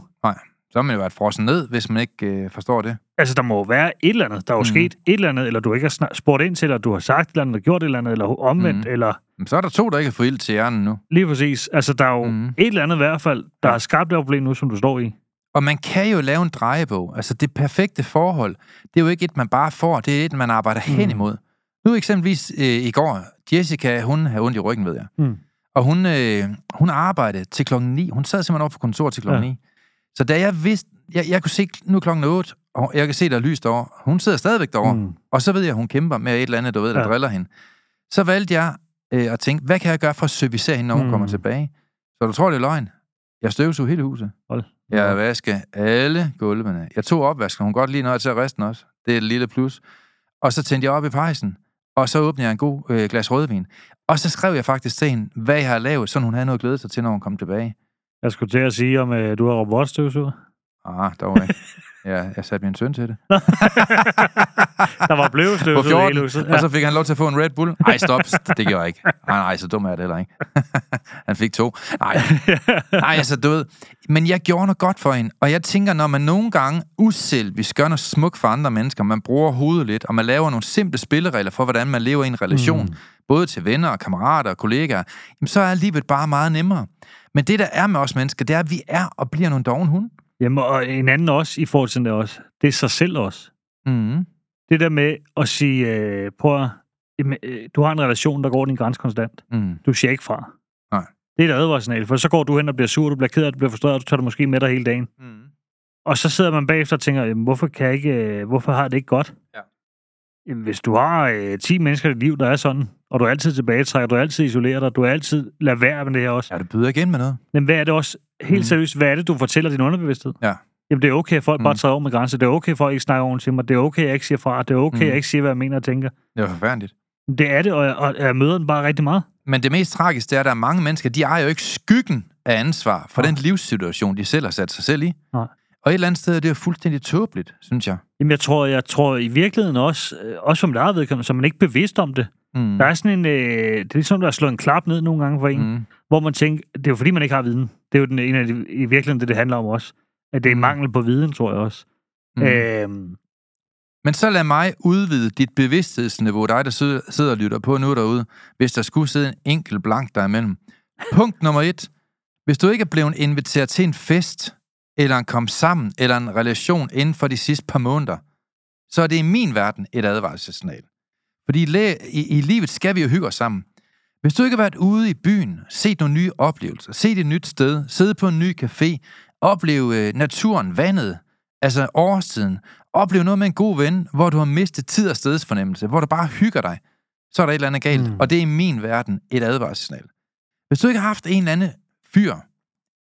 Så er man jo været frossen ned, hvis man ikke øh, forstår det. Altså, der må jo være et eller andet. Der er jo Mm. sket et eller andet, eller du ikke har spurgt ind til, eller du har sagt et eller andet, eller gjort et eller andet, eller omvendt, Mm. eller Men så er der to, der ikke har fået ild til hjernen nu. lige præcis. Altså, der er jo Mm. et eller andet i hvert fald, der Ja. har skabt det problem nu, som du står i. Og man kan jo lave en drejebog. Altså det perfekte forhold, det er jo ikke et, man bare får, det er et, man arbejder Mm. hen imod. Nu eksempelvis øh, i går, Jessica, hun havde ondt i ryggen, ved jeg. Mm. Og hun, øh, hun arbejdede til klokken 9. Hun sad simpelthen op på kontor til klokken Ja. ja. 9. Så da jeg vidste, jeg, jeg kunne se, nu er klokken 8, og jeg kan se, der er lyst over. Hun sidder stadigvæk derovre. Mm. Mm. Og så ved jeg, at hun kæmper med et eller andet, du ved, der Ja. driller hende. Så valgte jeg øh, at tænke, hvad kan jeg gøre for at servicere hende, når hun Mm. mm. kommer tilbage? Så du tror, det er løgn? Jeg støvsug hele huset. Hold. Jeg vasker alle gulvene. Jeg tog opvasken. Hun godt lige noget til resten også. Det er et lille plus. Og så tændte jeg op i pejsen. Og så åbnede jeg en god øh, glas rødvin. Og så skrev jeg faktisk til hende, hvad jeg har lavet, så hun havde noget at glæde sig til, når hun kom tilbage. Jeg skulle til at sige, om øh, du har robotstøvsuger. Ah, dog ikke. Ja, jeg satte min søn til det. Der var blevet På støvsuget i 14, hele huset. og så fik han lov til at få en Red Bull. Nej, stop. Det gjorde jeg ikke. Nej, nej, så dum er det heller ikke. han fik to. Nej, nej, altså du ved. Men jeg gjorde noget godt for hende. Og jeg tænker, når man nogle gange uselvisk gør noget smukt for andre mennesker, man bruger hovedet lidt, og man laver nogle simple spilleregler for, hvordan man lever i en relation, mm. både til venner og kammerater og kollegaer, jamen, så er livet bare meget nemmere. Men det, der er med os mennesker, det er, at vi er og bliver nogle doven hunde. Jamen, og en anden også, i forhold til det også. Det er sig selv også. Mm. det der med at sige, øh, prøv at, jamen, øh, du har en relation, der går din grænse konstant. Mm. Du siger ikke fra. Nej. Det er et advarssignal, for så går du hen og bliver sur, du bliver ked af, du bliver frustreret, du tager det måske med dig hele dagen. Mm. Og så sidder man bagefter og tænker, jamen, hvorfor, kan jeg ikke, øh, hvorfor har jeg det ikke godt? Ja. Jamen, hvis du har øh, 10 mennesker i dit liv, der er sådan, og du er altid tilbagetrækker, du er altid isolerer dig, du er altid lader være med det her også. Ja, du byder igen med noget. Men hvad er det også, helt Mm. seriøst, hvad er det, du fortæller din underbevidsthed? Ja. Jamen, det er okay, at folk Mm. bare træder over med grænser. Det er okay, at folk ikke snakker ordentligt til mig. Det er okay, at jeg ikke siger fra. Det er okay, Mm. at jeg ikke siger, hvad jeg mener og tænker. Det var forfærdeligt. Det er det, og jeg, og jeg møder den bare rigtig meget. Men det mest tragiske det er, at der er mange mennesker, de ejer jo ikke skyggen af ansvar for Nej. den livssituation, de selv har sat sig selv i. Nej. Og et eller andet sted er det jo fuldstændig tåbeligt, synes jeg. Jamen, jeg tror, jeg tror i virkeligheden også, øh, også for mit eget vedkommende, så er man ikke bevidst om det. Mm. Der er sådan en, øh, det er ligesom, der er slået en klap ned nogle gange for en, mm. Hvor man tænker, det er jo fordi, man ikke har viden. Det er jo den, en af de, i virkeligheden det, det handler om også. At det er Mm. mangel på viden, tror jeg også. Mm. Øhm, Men så lad mig udvide dit bevidsthedsniveau, dig der sidder sidder og lytter på nu derude, hvis der skulle sidde en enkelt blank der imellem. Punkt nummer et. Hvis du ikke er blevet inviteret til en fest, eller en kom sammen, eller en relation inden for de sidste par måneder, så er det i min verden et advarselssignal. Fordi i, i, livet skal vi jo hygge os sammen. Hvis du ikke har været ude i byen, set nogle nye oplevelser, set et nyt sted, sidde på en ny café, opleve øh, naturen, vandet, altså årstiden, opleve noget med en god ven, hvor du har mistet tid og stedsfornemmelse, hvor du bare hygger dig, så er der et eller andet galt. Mm. Og det er i min verden et advarselssignal. Hvis du ikke har haft en eller anden fyr,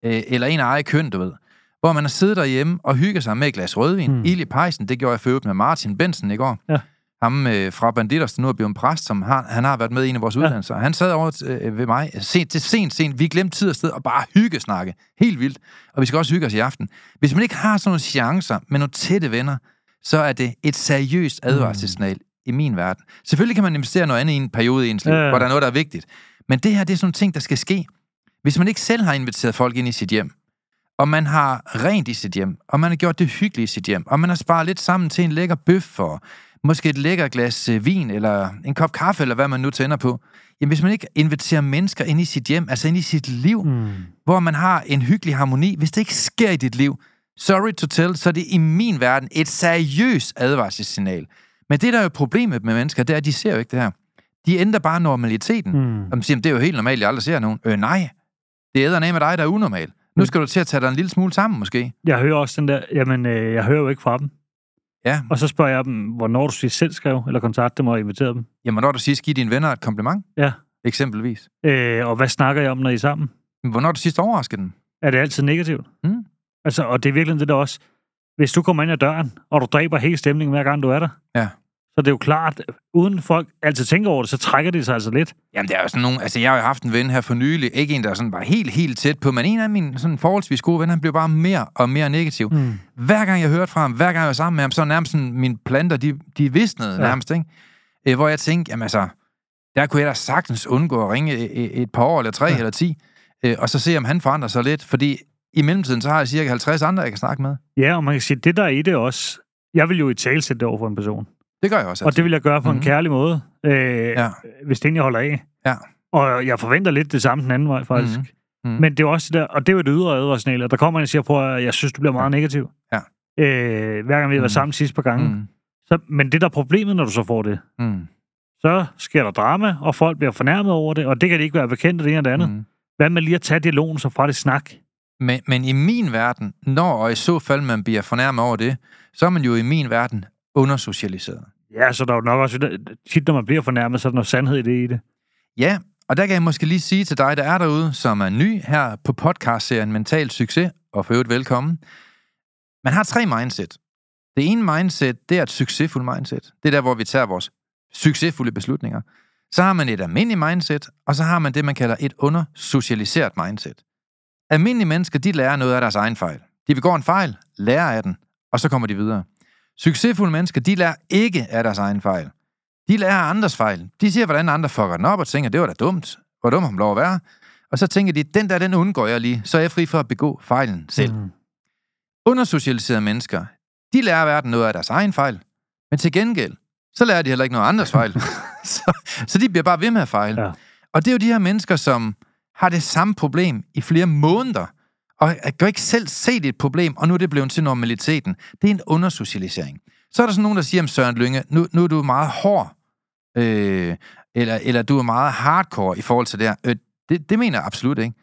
øh, eller en af eget køn, du ved, hvor man har siddet derhjemme og hygget sig med et glas rødvin, Mm. ild i pejsen, det gjorde jeg for med Martin Bensen i går. Ja. Ham øh, fra Banditers, der nu er blevet en præst, som har, han har været med i en af vores Ja. uddannelser. Han sad over øh, ved mig sent til sent, sent. Vi glemte tid og sted og bare hygge snakke. Helt vildt. Og vi skal også hygge os i aften. Hvis man ikke har sådan nogle chancer med nogle tætte venner, så er det et seriøst advarselssignal mm. i min verden. Selvfølgelig kan man investere noget andet i en periode i ens liv, Ja, hvor der er noget, der er vigtigt. Men det her, det er sådan nogle ting, der skal ske. Hvis man ikke selv har inviteret folk ind i sit hjem, og man har rent i sit hjem, og man har gjort det hyggeligt i sit hjem, og man har sparet lidt sammen til en lækker bøf, og måske et lækker glas øh, vin, eller en kop kaffe, eller hvad man nu tænder på. Jamen, hvis man ikke inviterer mennesker ind i sit hjem, altså ind i sit liv, mm. hvor man har en hyggelig harmoni, hvis det ikke sker i dit liv, sorry to tell, så er det i min verden et seriøst advarselssignal. Men det, der er jo problemet med mennesker, det er, at de ser jo ikke det her. De ændrer bare normaliteten. Mm. Og man siger, "Jamen, det er jo helt normalt, jeg aldrig ser nogen. Øh, nej. Det æder med dig, der er unormal. Nu skal du til at tage dig en lille smule sammen, måske. Jeg hører også den der, jamen, øh, jeg hører jo ikke fra dem. Ja, Og så spørger jeg dem, hvornår du sidst selv skrev, eller kontakte dem og inviterede dem. jamen når du sidst giver dine venner et kompliment, Ja. eksempelvis. Øh, og hvad snakker jeg om, når I er sammen? Hvornår du sidst overrasker dem? Er det altid negativt? Mm. Altså, og det er virkelig det der også. Hvis du kommer ind ad døren, og du dræber hele stemningen hver gang du er der, Ja. Så det er jo klart, uden folk altid tænker over det, så trækker det sig altså lidt. Jamen, der er jo sådan nogle... Altså, jeg har jo haft en ven her for nylig. Ikke en, der sådan var helt, helt tæt på, men en af mine sådan forholdsvis gode venner, han blev bare mere og mere negativ. Mm. Hver gang jeg hørte fra ham, hver gang jeg var sammen med ham, så nærmest sådan, mine planter, de, de visnede Ja. nærmest, ikke? Øh, hvor jeg tænkte, jamen altså, der kunne jeg da sagtens undgå at ringe et, et par år, eller tre, ja. eller ti, øh, og så se, om han forandrer sig lidt, fordi i mellemtiden, så har jeg cirka 50 andre, jeg kan snakke med. Ja, og man kan sige, det der er i det også, jeg vil jo i tale sætte det over for en person. Det gør jeg også. Og det vil jeg gøre på mm-hmm. en Mhm. kærlig måde, øh, Ja. hvis det er en, jeg holder af. Ja. Og jeg forventer lidt det samme den anden vej, faktisk. Mhm. Mhm. Men det er også det der, og det er jo et ydre advarssignal, at der kommer en og siger på, at jeg synes, du bliver meget negativ. Ja. Øh, hver gang vi har været Mhm. sammen sidste par gange. Mm. Så, men det der er problemet, når du så får det, Mm. så sker der drama, og folk bliver fornærmet over det, og det kan de ikke være bekendt af det ene og det andet. Mm. Mm. Hvad med lige at tage dialogen så fra det snak? Men, men i min verden, når og i så fald man bliver fornærmet over det, så er man jo i min verden undersocialiseret. Ja, så der er jo nok også tit, når man bliver fornærmet, så er der noget sandhed i det i det. Ja, og der kan jeg måske lige sige til dig, der er derude, som er ny her på podcastserien Mental Succes, og for øvrigt velkommen. Man har tre mindset. Det ene mindset, det er et succesfuldt mindset. Det er der, hvor vi tager vores succesfulde beslutninger. Så har man et almindeligt mindset, og så har man det, man kalder et undersocialiseret mindset. Almindelige mennesker, de lærer noget af deres egen fejl. De begår en fejl, lærer af den, og så kommer de videre. Succesfulde mennesker, de lærer ikke af deres egen fejl. De lærer af andres fejl. De siger, hvordan andre fucker den op, og tænker, det var da dumt. Hvor dum han lov at være. Og så tænker de, den der, den undgår jeg lige, så er jeg fri for at begå fejlen selv. Mm. Undersocialiserede mennesker, de lærer verden noget af deres egen fejl. Men til gengæld, så lærer de heller ikke noget andres fejl. så, så de bliver bare ved med at fejle. Ja. Og det er jo de her mennesker, som har det samme problem i flere måneder, og kan ikke selv se det et problem, og nu er det blevet til normaliteten. Det er en undersocialisering. Så er der sådan nogen, der siger, om Søren Lynge, nu, nu er du meget hård, øh, eller, eller du er meget hardcore i forhold til det her. Øh, det, det mener jeg absolut ikke.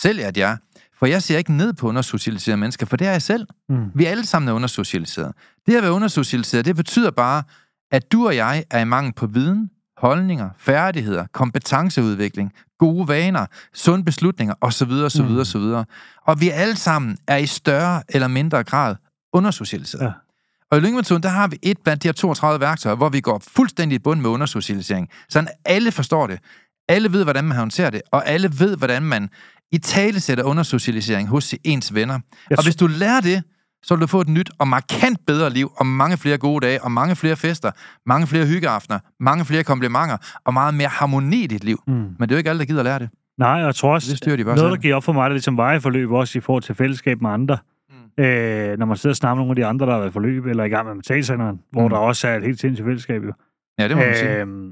Selv er jeg. For jeg ser ikke ned på undersocialiserede mennesker, for det er jeg selv. Mm. Vi er alle sammen er undersocialiseret. Det at være undersocialiseret, det betyder bare, at du og jeg er i mangel på viden, holdninger, færdigheder, kompetenceudvikling, gode vaner, sunde beslutninger osv. osv. Mm. osv. Og vi alle sammen er i større eller mindre grad undersocialiseret. Ja. Og i Lyngemetoden, der har vi et blandt de her 32 værktøjer, hvor vi går fuldstændig i bund med undersocialisering. Sådan alle forstår det. Alle ved, hvordan man håndterer det, og alle ved, hvordan man i tale sætter undersocialisering hos ens venner. Jeg Og hvis du lærer det, så vil du få et nyt og markant bedre liv, og mange flere gode dage, og mange flere fester, mange flere hyggeaftener, mange flere komplimenter, og meget mere harmoni i dit liv. Mm. Men det er jo ikke alle, der gider at lære det. Nej, og jeg tror også, Det styrer de noget, der giver op for mig, det er ligesom vejeforløb også i forhold til fællesskab med andre. Mm. Øh, når man sidder og snakker med nogle af de andre, der har været i forløb, eller i gang med mentalcenteren, mm. hvor der også er et helt sindssygt fællesskab jo. Ja, det må man sige. Øhm,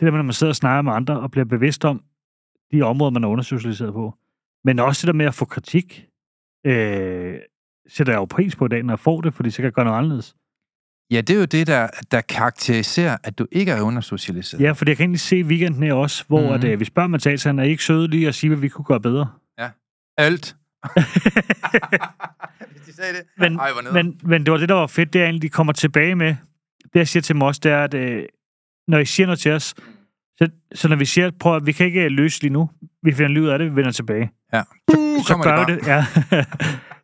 det der med, når man sidder og snakker med andre og bliver bevidst om de områder, man er undersocialiseret på. Men også det der med at få kritik, øh, sætter jeg jo pris på i dag, når jeg får det, fordi så kan jeg gøre noget anderledes. Ja, det er jo det, der, der karakteriserer, at du ikke er undersocialiseret. Ja, fordi jeg kan egentlig se weekenden her også, hvor Mhm. mm. at, øh, vi spørger mentalcenteren, er I ikke søde lige at sige, hvad vi kunne gøre bedre? Alt. Hvis de sagde det. Men, Ej, men, men det var det, der var fedt, det er egentlig, de kommer tilbage med. Det, jeg siger til også, det er, at øh, når I siger noget til os, så, så når vi siger, prøv at vi kan ikke løse lige nu, vi finder livet af det, vi vender tilbage. Ja. så kommer gør det det, ja.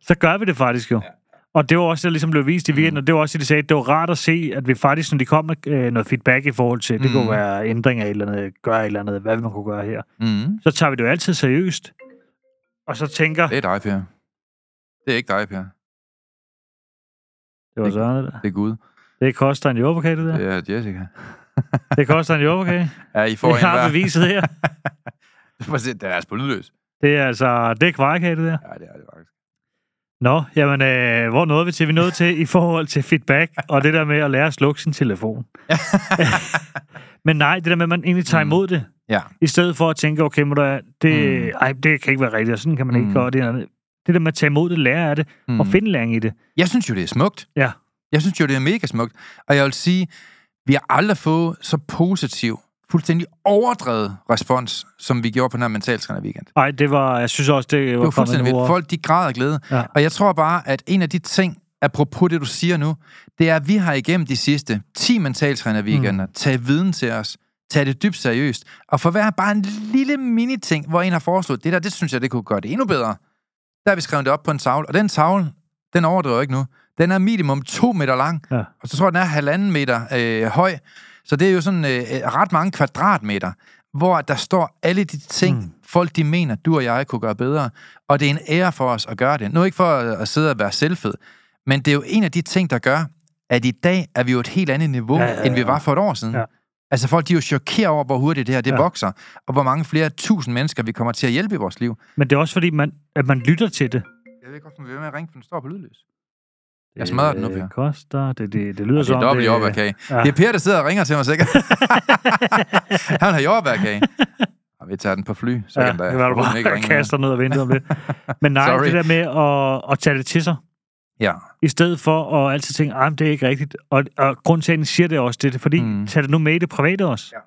så gør vi det faktisk jo. Ja. Og det var også det, der ligesom blev vist i weekenden, og det var også det, de sagde, det var rart at se, at vi faktisk, når de kom med øh, noget feedback i forhold til, det Mm. kunne være ændring af et eller andet, gøre et eller andet, hvad man kunne gøre her, Mm. så tager vi det jo altid seriøst. Og så tænker, Det er dig, Per. Det er ikke dig, Per. det var sådan det der. Det er Gud. Det koster en jordbærkage, det der. Det er Jessica. Det koster en jordbærkage. Ja, I får Det en har hver. beviset her. Prøv at se, Det er altså på lydløs. Det er altså, det er kvarkage, det der. Ja, det er det faktisk. Nå, jamen, øh, hvor nåede vi til? Vi nåede til i forhold til feedback, og det der med at lære at slukke sin telefon. Men nej, det der med, at man egentlig tager Mm. imod det, Ja. i stedet for at tænke, okay, må der, det, Mm. ej, det kan ikke være rigtigt, og sådan kan man ikke Mm. gøre det. Det der med at tage imod det, lære af det, mm. og finde læring i det. Jeg synes jo, det er smukt. Ja. Jeg synes jo, det er mega smukt. Og jeg vil sige, vi har aldrig fået så positiv, fuldstændig overdrevet respons, som vi gjorde på den her mentaltræner weekend. Nej, det var, jeg synes også, det var, Det var fuldstændig vildt. Folk, de græder af glæde. Ja. Og jeg tror bare, at en af de ting, apropos det, du siger nu, det er, at vi har igennem de sidste 10 mentaltræner weekender mm. taget viden til os, taget det dybt seriøst, og for hver bare en lille mini-ting, hvor en har foreslået, det der, det synes jeg, det kunne gøre det endnu bedre. Der har vi skrevet det op på en tavle, og den tavle, den overdriver ikke nu. Den er minimum to meter lang, Ja. og så tror jeg, den er halvanden meter øh, høj. Så det er jo sådan øh, ret mange kvadratmeter, hvor der står alle de ting, mm. folk de mener, du og jeg kunne gøre bedre. Og det er en ære for os at gøre det. Nu ikke for at, at sidde og være selvfed, men det er jo en af de ting, der gør, at i dag er vi jo et helt andet niveau, Ja, ja, ja, end vi var for et år siden. Ja. Altså folk, de er jo chokeret over, hvor hurtigt det her det Ja. vokser, og hvor mange flere tusind mennesker, vi kommer til at hjælpe i vores liv. Men det er også fordi, man, at man lytter til det. Jeg ved ikke, hvorfor vi er med at ringe, for den står på lydløs. Jeg smadrer den nu, Per. Det koster, det, det, det lyder Det er som dobbelt jordbærkage. Ja. Det er Per, der sidder og ringer til mig sikkert. Han have jordbærkage. Og vi tager den på fly, så Ja, kan der det var du ikke bare ringe mere. kaster ned og venter om det. Men nej, Sorry. det der med at, at tage det til sig, Ja. i stedet for at altid tænke, at det er ikke rigtigt. Og, og grund til, at siger det også, det er fordi. Mm. tag det nu med i det private også. Ja.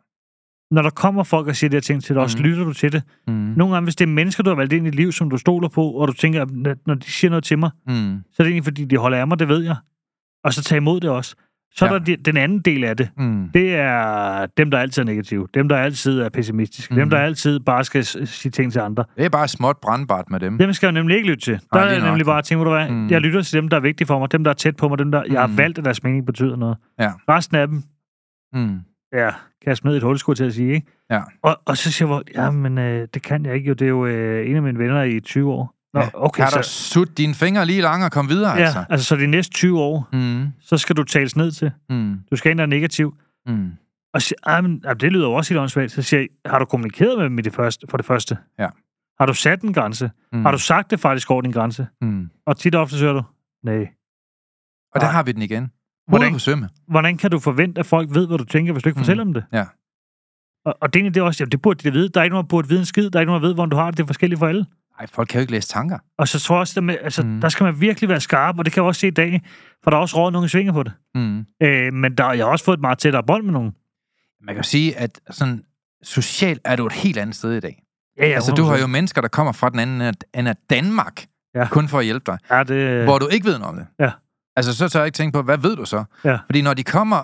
Når der kommer folk og siger de her ting til dig, også Mhm. lytter du til det. Mm. Nogle gange, hvis det er mennesker, du har valgt ind i dit liv, som du stoler på, og du tænker, at når de siger noget til mig, Mm. så er det egentlig, fordi de holder af mig, det ved jeg. Og så tag imod det også. Så er Ja. der de- den anden del af det. Mm. Det er dem, der altid er negative. Dem, der altid er pessimistiske. Mm. Dem, Mhm. der altid bare skal sige ting til andre. Det er bare småt brandbart med dem. Dem skal jeg nemlig ikke lytte til. Der Nej, er jeg nemlig bare tænkt, hvor du hvad, Mm. jeg lytter til dem, der er vigtige for mig, dem, der er tæt på mig, dem, der jeg har Mm. valgt, at deres mening betyder noget. Ja. Resten af dem, Mm. Ja, smide i et hul, skulle til at sige, ikke? Ja. Og, og så siger jeg, ja, men øh, det kan jeg ikke jo. Det er jo øh, en af mine venner i 20 år. Nå, Ja. okay, Kan du så, sutte dine fingre lige langt og komme videre, ja, altså? altså, så de næste 20 år, Mm. så skal du tales ned til. Mm. Du skal ind og negativ. Mm. Og siger, ah, men, ah, det lyder jo også helt åndssvagt. Så siger jeg, har du kommunikeret med dem i det første, for det første? Ja. Har du sat en grænse? Mm. Har du sagt det faktisk over din grænse? Mm. Og tit ofte siger du, nej. Og der har vi den igen. Hvordan? Hvordan- på sømme. Hvordan kan du forvente, at folk ved, hvad du tænker, hvis du ikke Mm. fortæller dem det? Ja. Og, og det, er det er også, jamen, det burde de vide. Der er ikke nogen, der burde vide en skid. Der er ikke nogen, der ved, hvordan du har det. Det er forskelligt for alle. Nej, folk kan jo ikke læse tanker. Og så tror jeg også, at med, altså, mm. der skal man virkelig være skarp, og det kan jeg også se i dag, for der er også råd nogle svinger på det. Mm. Øh, men der, jeg har også fået et meget tættere bånd med nogen. Man kan jo sige, at sådan, socialt er du et helt andet sted i dag. Ja, ja, Altså, du har jo mennesker, der kommer fra den anden ende af- Danmark, ja. kun for at hjælpe dig, Ja, det... hvor du ikke ved noget om det. Ja. Altså, så tør jeg ikke tænke på, hvad ved du så? Ja. Fordi når de kommer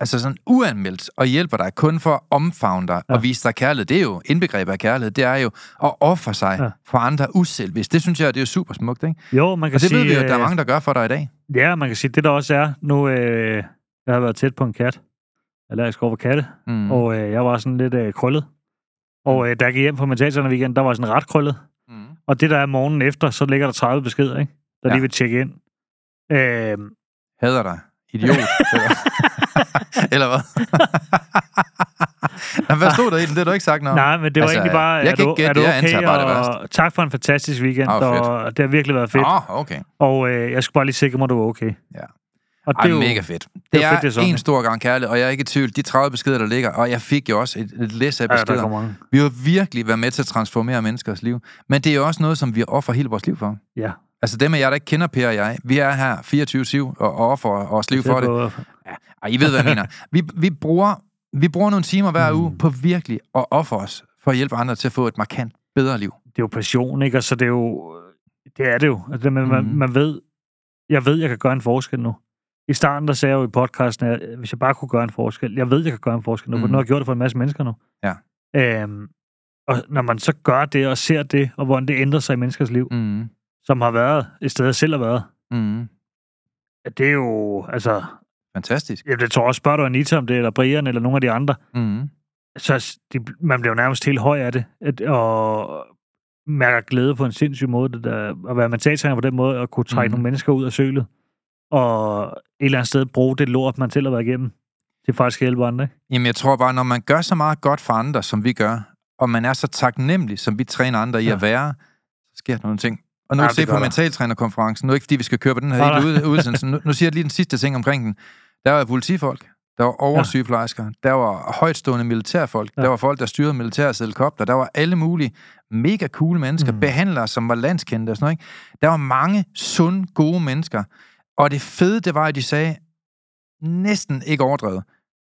altså sådan uanmeldt og hjælper dig kun for at omfavne dig Ja. og vise dig kærlighed, det er jo indbegrebet af kærlighed, det er jo at ofre sig Ja. for andre uselvist. Det synes jeg, det er jo super smukt, ikke? Jo, man kan Og det sige... ved vi jo, at der er øh, mange, der gør for dig i dag. Ja, man kan sige, det der også er, nu øh, jeg har været tæt på en kat. Jeg er allergisk over katte, Mm. mm. og øh, jeg var sådan lidt øh, krøllet. Og øh, da jeg gik hjem fra mentaltræner weekend, der var jeg sådan ret krøllet. Mm. Og det der er morgenen efter, så ligger der 30 beskeder, ikke? Der Ja. lige vil tjekke ind. Øh, Hader dig. Idiot. Eller- hvad? Nå, hvad stod der i den? Det har du ikke sagt noget nej, men det var Altså, egentlig bare, jeg er kan du, ikke er du det. Jeg okay, antager bare det og tak for en fantastisk weekend, fedt. og det har virkelig været fedt. Oh, okay. Og øh, jeg skulle bare lige sikre mig, at du var okay. Ja. Og Ej, mega fedt. Det, det er er, fedt, det er sådan. en stor gang kærlighed, og jeg er ikke i tvivl. De 30 beskeder, der ligger, og jeg fik jo også et, et læs af Ja, der beskeder. mange. vi har virkelig været med til at transformere menneskers liv. Men det er jo også noget, som vi offer hele vores liv for. Ja. Altså dem af jer, der ikke kender Per og jeg, vi er her 24-7 og offer vores liv for det. Går- Ej, I ved, hvad jeg mener. Vi, vi, bruger, vi bruger nogle timer hver Mm. uge på virkelig at ofre os for at hjælpe andre til at få et markant bedre liv. det er jo passion, ikke? Og så det er jo... Det er det jo. Altså, man, mm. man, man ved... Jeg ved, jeg kan gøre en forskel nu. I starten, der sagde jeg jo i podcasten, at hvis jeg bare kunne gøre en forskel... Jeg ved, jeg kan gøre en forskel nu, mm. for nu har jeg gjort det for en masse mennesker nu. Ja. Øhm, og når man så gør det og ser det, og hvordan det ændrer sig i menneskers liv, Mm. Som har været et sted, jeg selv har været, Mm. at det er jo... Altså, Fantastisk. jeg det tror også, spørger du Anita om det, eller Brian, eller nogle af de andre, Mm. så de, man bliver jo nærmest helt høj af det, at, og mærker glæde på en sindssyg måde, det der, at være mentaltræner på den måde, og kunne trække mm. nogle mennesker ud af sølet, og et eller andet sted bruge det lort, man selv har været igennem, til faktisk at hjælpe andre. Ikke? Jamen, jeg tror bare, når man gør så meget godt for andre, som vi gør, og man er så taknemmelig, som vi træner andre i Ja. at være, så sker der nogle ting. Og nu Ja, ja, gør på mentaltrænerkonferencen, nu er ikke fordi, vi skal køre på den her Nej, hele udsendelse, nu, nu siger jeg lige den sidste ting omkring den. Der var politifolk, der var oversygeplejersker, der var højtstående militærfolk, Ja. der var folk, der styrede militærets helikopter, der var alle mulige mega cool mennesker, Mm. behandlere, som var landskendte og sådan noget. Ikke? Der var mange sunde, gode mennesker. Og det fede, det var, at de sagde, næsten ikke overdrevet,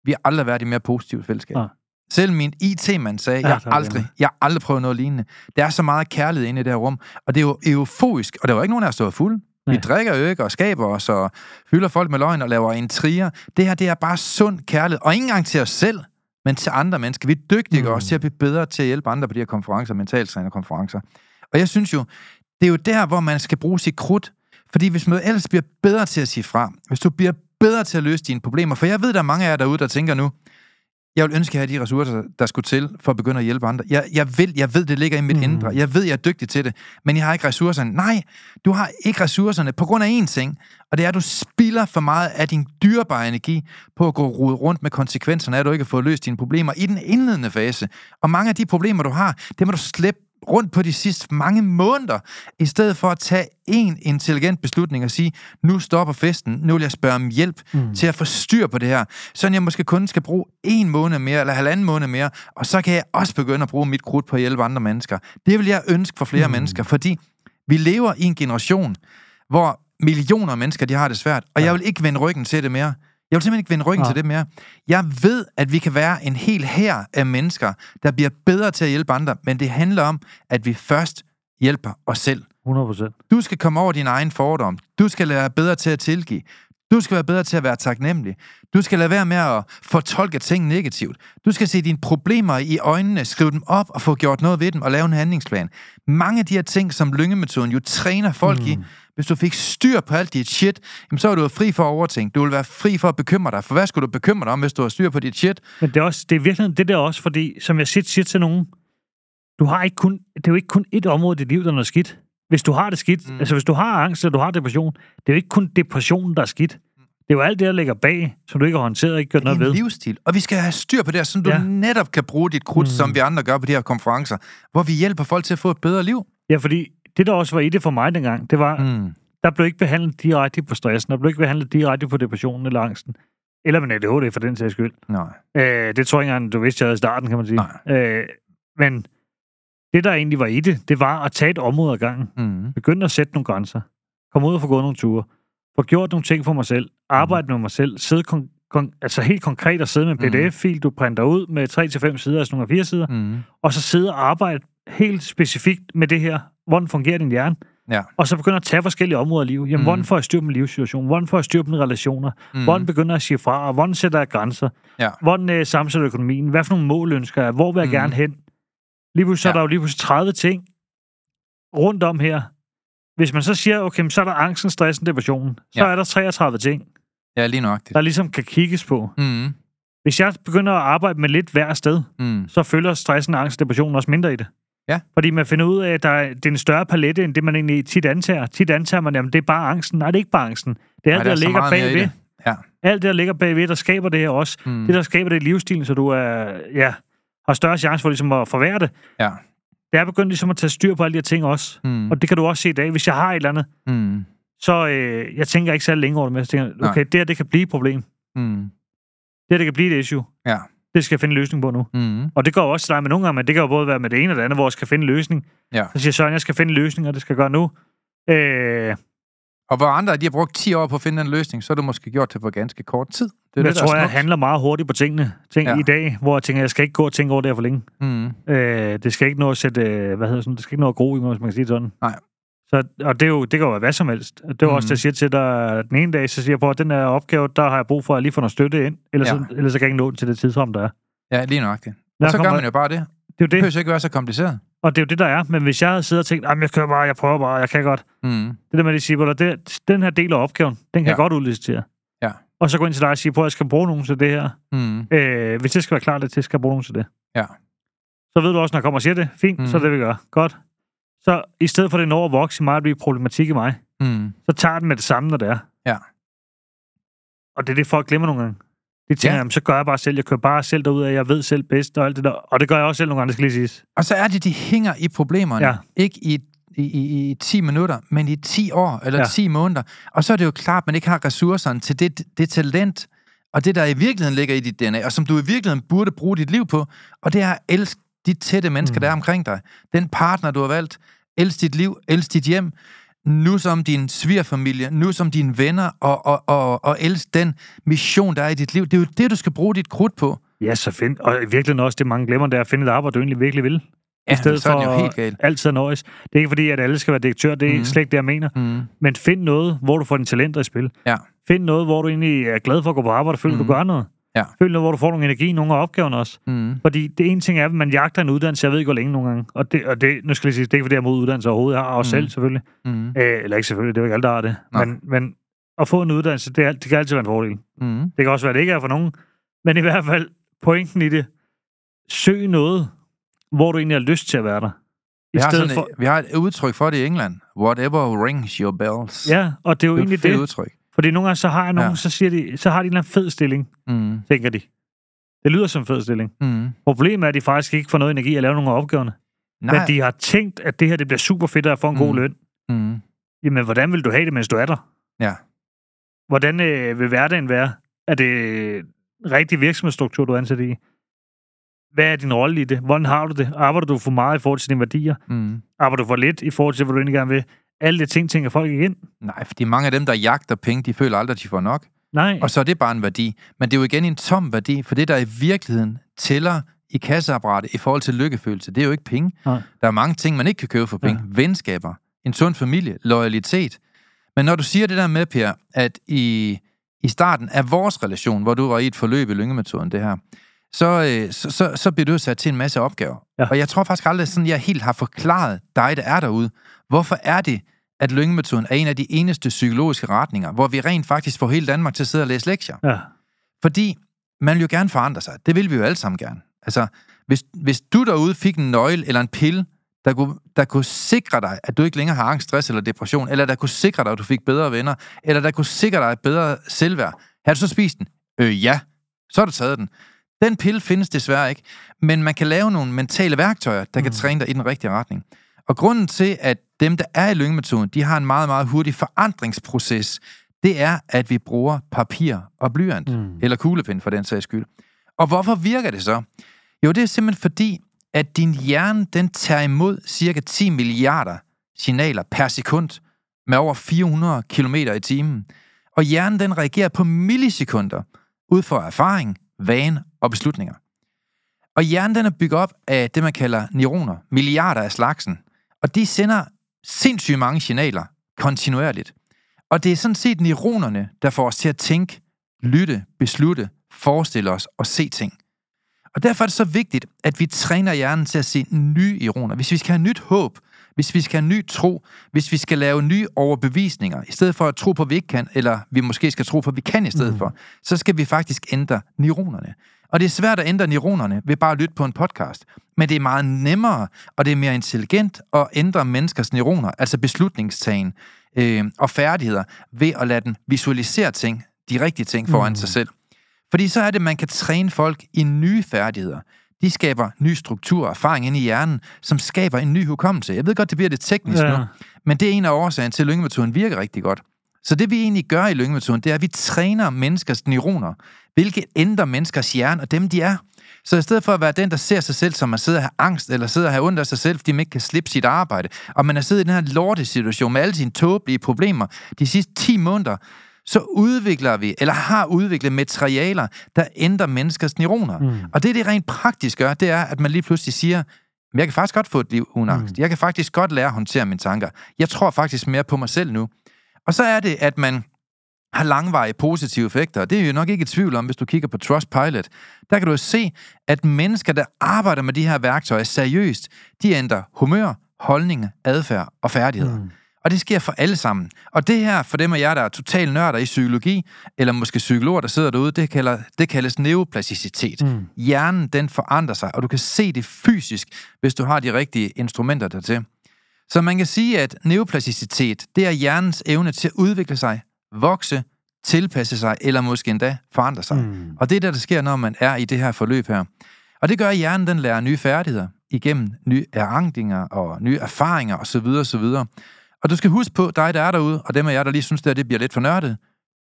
vi har aldrig været i mere positivt fællesskab. Nej. Selv min IT-mand sagde, Ja, jeg har aldrig, jeg har aldrig prøvet noget lignende. Der er så meget kærlighed inde i det her rum, og det er jo euforisk, og der var ikke nogen, der har stået fuld. Vi Nej. drikker jo ikke og skaber os og fylder folk med løgn og laver intriger. Det her, det er bare sund kærlighed. Og ikke engang til os selv, men til andre mennesker. Vi er dygtige Mm. mm. også til at blive bedre til at hjælpe andre på de her konferencer, mentaltrænerkonferencer. Og jeg synes jo, det er jo der, hvor man skal bruge sit krudt. Fordi hvis man ellers bliver bedre til at sige fra, hvis du bliver bedre til at løse dine problemer, for jeg ved, der er mange af jer derude, der tænker nu, jeg vil ønske, at jeg havde de ressourcer, der skulle til for at begynde at hjælpe andre. Jeg, jeg, vil, jeg ved, det ligger i mit Mm. indre. Jeg ved, jeg er dygtig til det, men jeg har ikke ressourcerne. Nej, du har ikke ressourcerne på grund af én ting, og det er, at du spilder for meget af din dyrebare energi på at gå rode rundt med konsekvenserne af, at du ikke har fået løst dine problemer i den indledende fase. Og mange af de problemer, du har, det må du slippe rundt på de sidste mange måneder, i stedet for at tage en intelligent beslutning og sige, nu stopper festen, nu vil jeg spørge om hjælp mm. til at få styr på det her, så jeg måske kun skal bruge en måned mere, eller halvanden måned mere, og så kan jeg også begynde at bruge mit krudt på at hjælpe andre mennesker. Det vil jeg ønske for flere mm. mennesker, fordi vi lever i en generation, hvor millioner af mennesker, de har det svært, og ja. jeg vil ikke vende ryggen til det mere. Jeg vil simpelthen ikke vende ryggen Ja. til det mere. Jeg ved, at vi kan være en hel hær af mennesker, der bliver bedre til at hjælpe andre, men det handler om, at vi først hjælper os selv. 100 procent. Du skal komme over din egen fordom. Du skal være bedre til at tilgive. Du skal være bedre til at være taknemmelig. Du skal lade være med at fortolke ting negativt. Du skal se dine problemer i øjnene, skrive dem op og få gjort noget ved dem og lave en handlingsplan. Mange af de her ting, som lyngemetoden jo træner folk mm. i, hvis du fik styr på alt dit shit, jamen så er du fri for at overtænke. Du vil være fri for at bekymre dig. For hvad skulle du bekymre dig om, hvis du har styr på dit shit? Men det er, også, det er virkelig det der også, fordi, som jeg siger, siger til nogen, du har ikke kun, det er jo ikke kun et område i dit liv, der er noget skidt. Hvis du har det skidt, mm. altså hvis du har angst, eller du har depression, det er jo ikke kun depressionen, der er skidt. Det er jo alt det, der ligger bag, som du ikke har håndteret og ikke gjort Det er noget en ved. livsstil. Og vi skal have styr på det så du Ja. netop kan bruge dit krudt, mm. som vi andre gør på de her konferencer, hvor vi hjælper folk til at få et bedre liv. Ja, fordi det, der også var i det for mig dengang, det var, Mm. der blev ikke behandlet direkte på stressen, der blev ikke behandlet direkte på depressionen eller angsten. Eller med ADHD for den sags skyld. Nej. Øh, det tror jeg ikke engang, du vidste, jeg havde i starten, kan man sige. Nej. Øh, men det, der egentlig var i det, det var at tage et område ad gangen. Mm. Begynde at sætte nogle grænser. Komme ud og få gået nogle ture. Få gjort nogle ting for mig selv. Arbejde med mig selv. Sidde kon- kon- altså helt konkret at sidde med en pdf-fil, du printer ud med 3-5 sider, altså nogle 4 sider, Mm. og så sidde og arbejde helt specifikt med det her. Hvordan fungerer din hjerne? Ja. Og så begynder at tage forskellige områder af liv. Jamen, Mhm. hvordan får jeg styr på min livssituation? Hvordan får jeg styr på mine relationer? Mm. Hvordan begynder jeg at sige fra? Og hvordan sætter jeg grænser? Ja. Hvordan øh, sammensætter økonomien? Hvad for nogle mål ønsker jeg? Hvor vil jeg Mhm. gerne hen? Lige pludselig så er Ja. der jo lige pludselig 30 ting rundt om her. Hvis man så siger, okay, så er der angsten, stressen, depressionen, så Ja. er der 33 ting, Ja, lige nøjagtigt. der ligesom kan kigges på. Mm. Hvis jeg begynder at arbejde med lidt hver sted, Mm. så følger stressen, angst, depressionen også mindre i det. Ja. Fordi man finder ud af, at der er, det er en større palette, end det man egentlig tit antager. Tit antager man, at det er bare angsten. Nej, det er ikke bare angsten. Det er alt, der er der så ligger bagved. det. Ja. Alt det, der ligger bagved, der skaber det her også. Mm. Det, der skaber det i livsstilen, så du er, ja, har større chance for ligesom at forvære det. Ja. Det er begyndt ligesom at tage styr på alle de her ting også. Mm. Og det kan du også se i dag. Hvis jeg har et eller andet, Mm. så øh, jeg tænker ikke særlig længe over det, men jeg tænker, Nej. okay, det her, det kan blive et problem. Mm. Det her, det kan blive et issue. Ja. Det skal jeg finde en løsning på nu. Mm. Og det går også til dig med nogle gange, men det kan jo både være med det ene og det andet, hvor jeg skal finde en løsning. Ja. Så siger Søren, jeg skal finde en løsning, og det skal jeg gøre nu. Øh, Og hvor andre de har brugt 10 år på at finde den løsning, så er det måske gjort det på ganske kort tid. Det er jeg det, tror, jeg handler meget hurtigt på tingene ting Ja. i dag, hvor jeg tænker, jeg skal ikke gå og tænke over det her for længe. Mm. Øh, det skal ikke nå at sætte, øh, hvad hedder sådan, det skal ikke nå at gro i mig, hvis man kan sige sådan. Nej. Så, og det, er jo, det kan jo være hvad som helst. Det er Mhm. også det, jeg siger til dig den ene dag, så siger jeg på, at den her opgave, der har jeg brug for at lige få noget støtte ind, ellers, Ja. så, ellers så kan jeg ikke nå den til det tidsrum, der er. Ja, lige nøjagtigt. Der Og så gør man jo bare det. Det er jo Det det, behøver ikke være så kompliceret. og det er jo det, der er. Men hvis jeg havde siddet og tænkt, jeg kører bare, jeg prøver bare, jeg kan godt. Mm. Det der med, at de siger, det, den her del af opgaven, den kan Ja. jeg godt udlicitere. Ja. Og så gå ind til dig og sige, på, at jeg skal bruge nogen til det her. Mm. Øh, hvis det skal være klart, at jeg skal bruge nogen til det. Ja. Så ved du også, når jeg kommer og siger det. Fint, mm. så er det, vi gør. Godt. Så i stedet for, at det når at vokse i mig, at blive problematik i mig, Mm. så tager den med det samme, når det er. Ja. Og det er det, folk glemmer nogle gange. De tænker, Ja. jamen, så gør jeg bare selv. Jeg kører bare selv derud af, jeg ved selv bedst og alt det der. Og det gør jeg også selv nogle gange, det skal lige siges. Og så er det, de hænger i problemerne. Ja. Ikke i, i, i, i 10 minutter, men i 10 år eller ja. 10 måneder. Og så er det jo klart, at man ikke har ressourcerne til det, det talent, og det, der i virkeligheden ligger i dit DNA, og som du i virkeligheden burde bruge dit liv på, og det er at elske de tætte mennesker, Mm. mm. der er omkring dig. Den partner, du har valgt. Elsk dit liv, elsk dit hjem. Nu som din svigerfamilie, nu som dine venner, og, og, og, og elsk den mission, der er i dit liv. Det er jo det, du skal bruge dit krudt på. Ja, så find. Og i virkeligheden også det, mange glemmer, det er at finde et arbejde, du egentlig virkelig vil. I stedet er for jo helt galt. altid nøjes. Det er ikke fordi, at alle skal være direktør. Det er mm. Slet ikke det, jeg mener. Mm. Men find noget, hvor du får dine talenter i spil. Ja. Find noget, hvor du egentlig er glad for at gå på arbejde og føler, mm. Du gør noget. Ja. Find noget, hvor du får nogle energi, nogle af opgaverne også. Mm. Fordi det ene ting er, at man jagter en uddannelse, jeg ved ikke, hvor længe nogle gange. Og det, og det nu skal jeg sige, det er ikke, fordi jeg er mod uddannelse overhovedet. Jeg har også Mhm. selv, selvfølgelig. Mm. Øh, eller ikke selvfølgelig, det er jo ikke alle, der har det. Nej. Men, men at få en uddannelse, det, er, det kan altid være en fordel. Mm. Det kan også være, at det ikke er for nogen. Men i hvert fald, pointen i det, søg noget, hvor du egentlig har lyst til at være der. I Vi har, stedet sådan, for... vi har et udtryk for det i England. Whatever rings your bells. Ja, og det er jo det er egentlig det. udtryk. Fordi nogle gange, så har jeg nogen, ja. Så, siger de, så har de en eller anden fed stilling, Mm. tænker de. Det lyder som en fed stilling. Mm. Problemet er, at de faktisk ikke får noget energi at lave nogle af opgaverne. Nej. Men de har tænkt, at det her det bliver super fedt at få en god Mm. løn. Mm. Jamen, hvordan vil du have det, mens du er der? Ja. Hvordan øh, vil hverdagen være? Er det rigtig virksomhedsstruktur, du er ansat i? Hvad er din rolle i det? Hvordan har du det? Arbejder du for meget i forhold til dine værdier? Mm. Arbejder du for lidt i forhold til, hvad du egentlig gerne vil? Alle de ting tænker folk ikke ind. Nej, fordi mange af dem, der jagter penge, de føler aldrig, at de får nok. Nej. Og så er det bare en værdi. Men det er jo igen en tom værdi, for det, der i virkeligheden tæller i kasseapparatet i forhold til lykkefølelse, det er jo ikke penge. Nej. Der er mange ting, man ikke kan købe for penge. Ja. Venskaber, en sund familie, loyalitet. Men når du siger det der med, Per, at i, i starten af vores relation, hvor du var i et forløb i lyngemetoden, det her, så, øh, så, så, så bliver du sat til en masse opgaver. Ja. Og jeg tror faktisk aldrig, sådan jeg helt har forklaret dig, der er derude, hvorfor er det, at lyngemetoden er en af de eneste psykologiske retninger, hvor vi rent faktisk får hele Danmark til at sidde og læse lektier. Ja. Fordi man vil jo gerne forandre sig. Det vil vi jo alle sammen gerne. Altså, hvis, hvis du derude fik en nøgle eller en pille, der kunne, der kunne sikre dig, at du ikke længere har angst, stress eller depression, eller der kunne sikre dig, at du fik bedre venner, eller der kunne sikre dig et bedre selvværd, har du så spist den? Øh, ja. Så har du taget den. Den pille findes desværre ikke, men man kan lave nogle mentale værktøjer, der kan Mm. træne dig i den rigtige retning. Og grunden til, at dem, der er i lyngemetoden, de har en meget, meget hurtig forandringsproces, det er, at vi bruger papir og blyant, Mm. eller kuglepind for den sags skyld. Og hvorfor virker det så? Jo, det er simpelthen fordi, at din hjerne den tager imod cirka 10 milliarder signaler per sekund med over 400 km i timen. Og hjernen den reagerer på millisekunder ud fra erfaring, vane og beslutninger. Og hjernen den er bygget op af det, man kalder neuroner, milliarder af slagsen. Og de sender sindssygt mange signaler kontinuerligt. Og det er sådan set neuronerne, der får os til at tænke, lytte, beslutte, forestille os og se ting. Og derfor er det så vigtigt, at vi træner hjernen til at se nye neuroner. Hvis vi skal have nyt håb, hvis vi skal have ny tro, hvis vi skal lave nye overbevisninger, i stedet for at tro på, at vi ikke kan, eller vi måske skal tro på, at vi kan i stedet mm. for, så skal vi faktisk ændre neuronerne. Og det er svært at ændre neuronerne ved bare at lytte på en podcast. Men det er meget nemmere, og det er mere intelligent at ændre menneskers neuroner, altså beslutningstagen øh, og færdigheder, ved at lade dem visualisere ting, de rigtige ting foran mm. sig selv. Fordi så er det, at man kan træne folk i nye færdigheder. De skaber ny struktur og erfaring ind i hjernen, som skaber en ny hukommelse. Jeg ved godt, det bliver lidt teknisk ja. nu, men det er en af årsagen til, at lyngemetoden virker rigtig godt. Så det vi egentlig gør i lyngemetoden, det er, at vi træner menneskers neuroner, hvilket ændrer menneskers hjerne og dem, de er. Så i stedet for at være den, der ser sig selv, som man sidder og har angst, eller sidder og har ondt af sig selv, fordi man ikke kan slippe sit arbejde, og man er siddet i den her lortesituation med alle sine tåbelige problemer de sidste 10 måneder, så udvikler vi, eller har udviklet materialer, der ændrer menneskers neuroner. Mm. Og det, det rent praktisk gør, det er, at man lige pludselig siger, jeg kan faktisk godt få et liv uden angst. Mm. Jeg kan faktisk godt lære at håndtere mine tanker. Jeg tror faktisk mere på mig selv nu. Og så er det, at man har langvarige positive effekter. Og det er jo nok ikke et tvivl om, hvis du kigger på Trustpilot. Der kan du se, at mennesker, der arbejder med de her værktøjer seriøst, de ændrer humør, holdninger, adfærd og færdigheder. Mm. Og det sker for alle sammen. Og det her, for dem af jer, der er total nørder i psykologi, eller måske psykologer, der sidder derude, det, kalder, det kaldes neuroplasticitet. Mm. Hjernen, den forandrer sig, og du kan se det fysisk, hvis du har de rigtige instrumenter dertil. Så man kan sige, at neuroplasticitet, det er hjernens evne til at udvikle sig, vokse, tilpasse sig, eller måske endda forandre sig. Mm. Og det er det, der sker, når man er i det her forløb her. Og det gør, at hjernen den lærer nye færdigheder igennem nye erangdinger og nye erfaringer osv. osv. Og du skal huske på, dig der er derude, og dem af jer, der lige synes, at det bliver lidt for nørdet,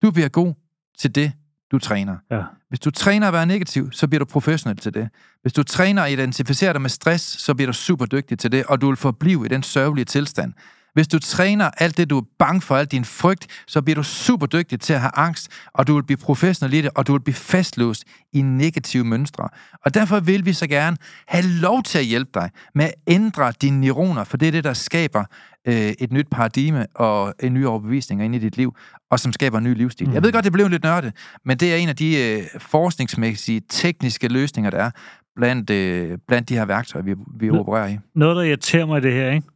du bliver god til det, du træner. Ja. Hvis du træner at være negativ, så bliver du professionel til det. Hvis du træner at identificere dig med stress, så bliver du super dygtig til det, og du vil forblive i den sørgelige tilstand. Hvis du træner alt det, du er bange for, alt din frygt, så bliver du super dygtig til at have angst, og du vil blive professionel i det, og du vil blive fastlåst i negative mønstre. Og derfor vil vi så gerne have lov til at hjælpe dig med at ændre dine neuroner, for det er det, der skaber øh, et nyt paradigme og en ny overbevisning ind i dit liv, og som skaber en ny livsstil. Mm. Jeg ved godt, det blev lidt nørdet, men det er en af de øh, forskningsmæssige, tekniske løsninger, der er blandt, øh, blandt de her værktøjer, vi, vi opererer i. Noget, der irriterer mig i det her, ikke?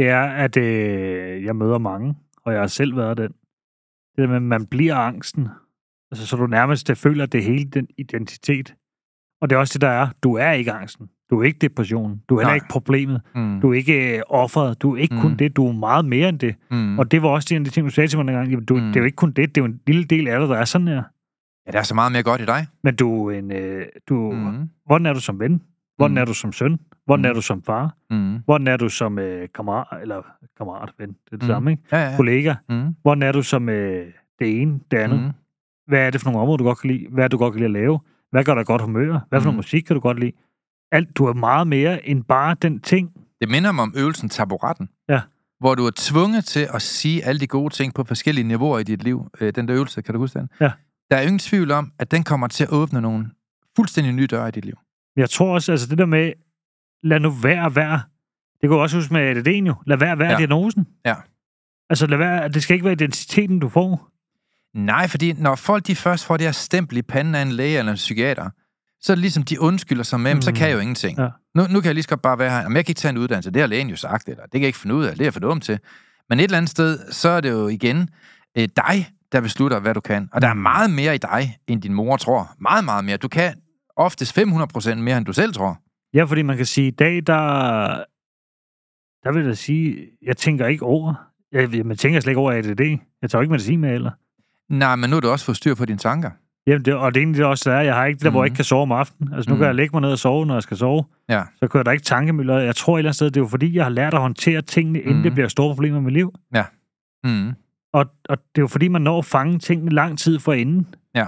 det er, at øh, jeg møder mange, og jeg har selv været den. Det der med, at man bliver angsten. Altså, så du nærmest føler, at det hele den identitet. Og det er også det, der er. Du er ikke angsten. Du er ikke depressionen. Du er heller ikke problemet. Mm. Du er ikke øh, offeret. Du er ikke mm. kun det. Du er meget mere end det. Mm. Og det var også en af de ting, du sagde til mig en gang. Du, mm. Det er jo ikke kun det. Det er jo en lille del af dig, der er sådan her. Ja, der er så meget mere godt i dig. Men du er en... Øh, du, mm. Hvordan er du som ven? Hvordan mm. er du som søn? Hvordan mm. er du som far? Mm. Hvordan er du som øh, kammerat, eller kammerat, ven, det er det mm. samme, ikke? Ja, ja. Kollega. Mm. Hvordan er du som øh, det ene, det andet? Mm. Hvad er det for nogle områder, du godt kan lide? Hvad er det, du godt kan lide at lave? Hvad gør dig godt humør? Hvad for mm. noget musik kan du godt lide? Alt, du er meget mere end bare den ting. Det minder mig om øvelsen taburetten. Ja. Hvor du er tvunget til at sige alle de gode ting på forskellige niveauer i dit liv. Øh, den der øvelse, kan du huske den? Ja. Der er ingen tvivl om, at den kommer til at åbne nogle fuldstændig nye døre i dit liv. Jeg tror også, altså det der med, lad nu være være. Det kunne også huske med ADD'en jo. Lad være være ja. diagnosen. Ja. Altså lad være, det skal ikke være identiteten, du får. Nej, fordi når folk de først får det her stempel i panden af en læge eller en psykiater, så er det ligesom, de undskylder sig med, mm. så kan jeg jo ingenting. Ja. Nu, nu kan jeg lige så godt bare være her. Men jeg kan ikke tage en uddannelse. Det har lægen jo sagt, eller det kan jeg ikke finde ud af. Det er jeg for dum til. Men et eller andet sted, så er det jo igen øh, dig, der beslutter, hvad du kan. Og der er mm. meget mere i dig, end din mor tror. Meget, meget mere. Du kan oftest 500% mere, end du selv tror. Ja, fordi man kan sige, i dag, der, der vil jeg sige, jeg tænker ikke over. Jeg, man tænker slet ikke over ADD. Jeg tager ikke medicin med eller. Nej, men nu er du også fået styr på dine tanker. Jamen, det, og det er egentlig også, der er. Jeg har ikke det der, mm. hvor jeg ikke kan sove om aftenen. Altså, nu mm. kan jeg lægge mig ned og sove, når jeg skal sove. Ja. Så kører der ikke tankemøller. Jeg tror et eller andet sted, det er jo fordi, jeg har lært at håndtere tingene, inden mm. det bliver store problemer med mit liv. Ja. Mm. Og, og det er jo fordi, man når at fange tingene lang tid for inden. Ja.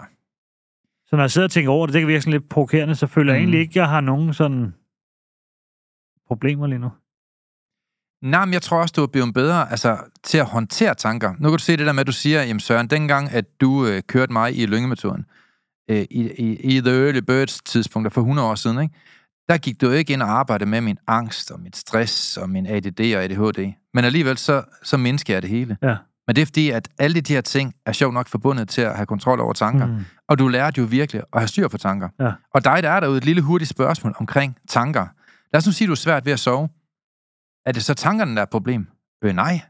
Så når jeg sidder og tænker over det, det kan virke sådan lidt provokerende, så føler mm. jeg egentlig ikke, at jeg har nogen sådan problemer lige nu. Nej, men jeg tror også, du er blevet bedre altså, til at håndtere tanker. Nu kan du se det der med, at du siger, jamen Søren, dengang, at du øh, kørte mig i lyngemetoden, øh, i, i, i The Early Birds tidspunkter for 100 år siden, ikke? der gik du ikke ind og arbejdede med min angst og mit stress og min ADD og ADHD. Men alligevel så, så mindsker jeg det hele. Ja. Men det er fordi, at alle de her ting er sjovt nok forbundet til at have kontrol over tanker. Mm. Og du lærte jo virkelig at have styr på tanker. Ja. Og dig, der er derude et lille hurtigt spørgsmål omkring tanker. Lad os nu sige, at du er svært ved at sove. Er det så tankerne, der er et problem? Øh, nej.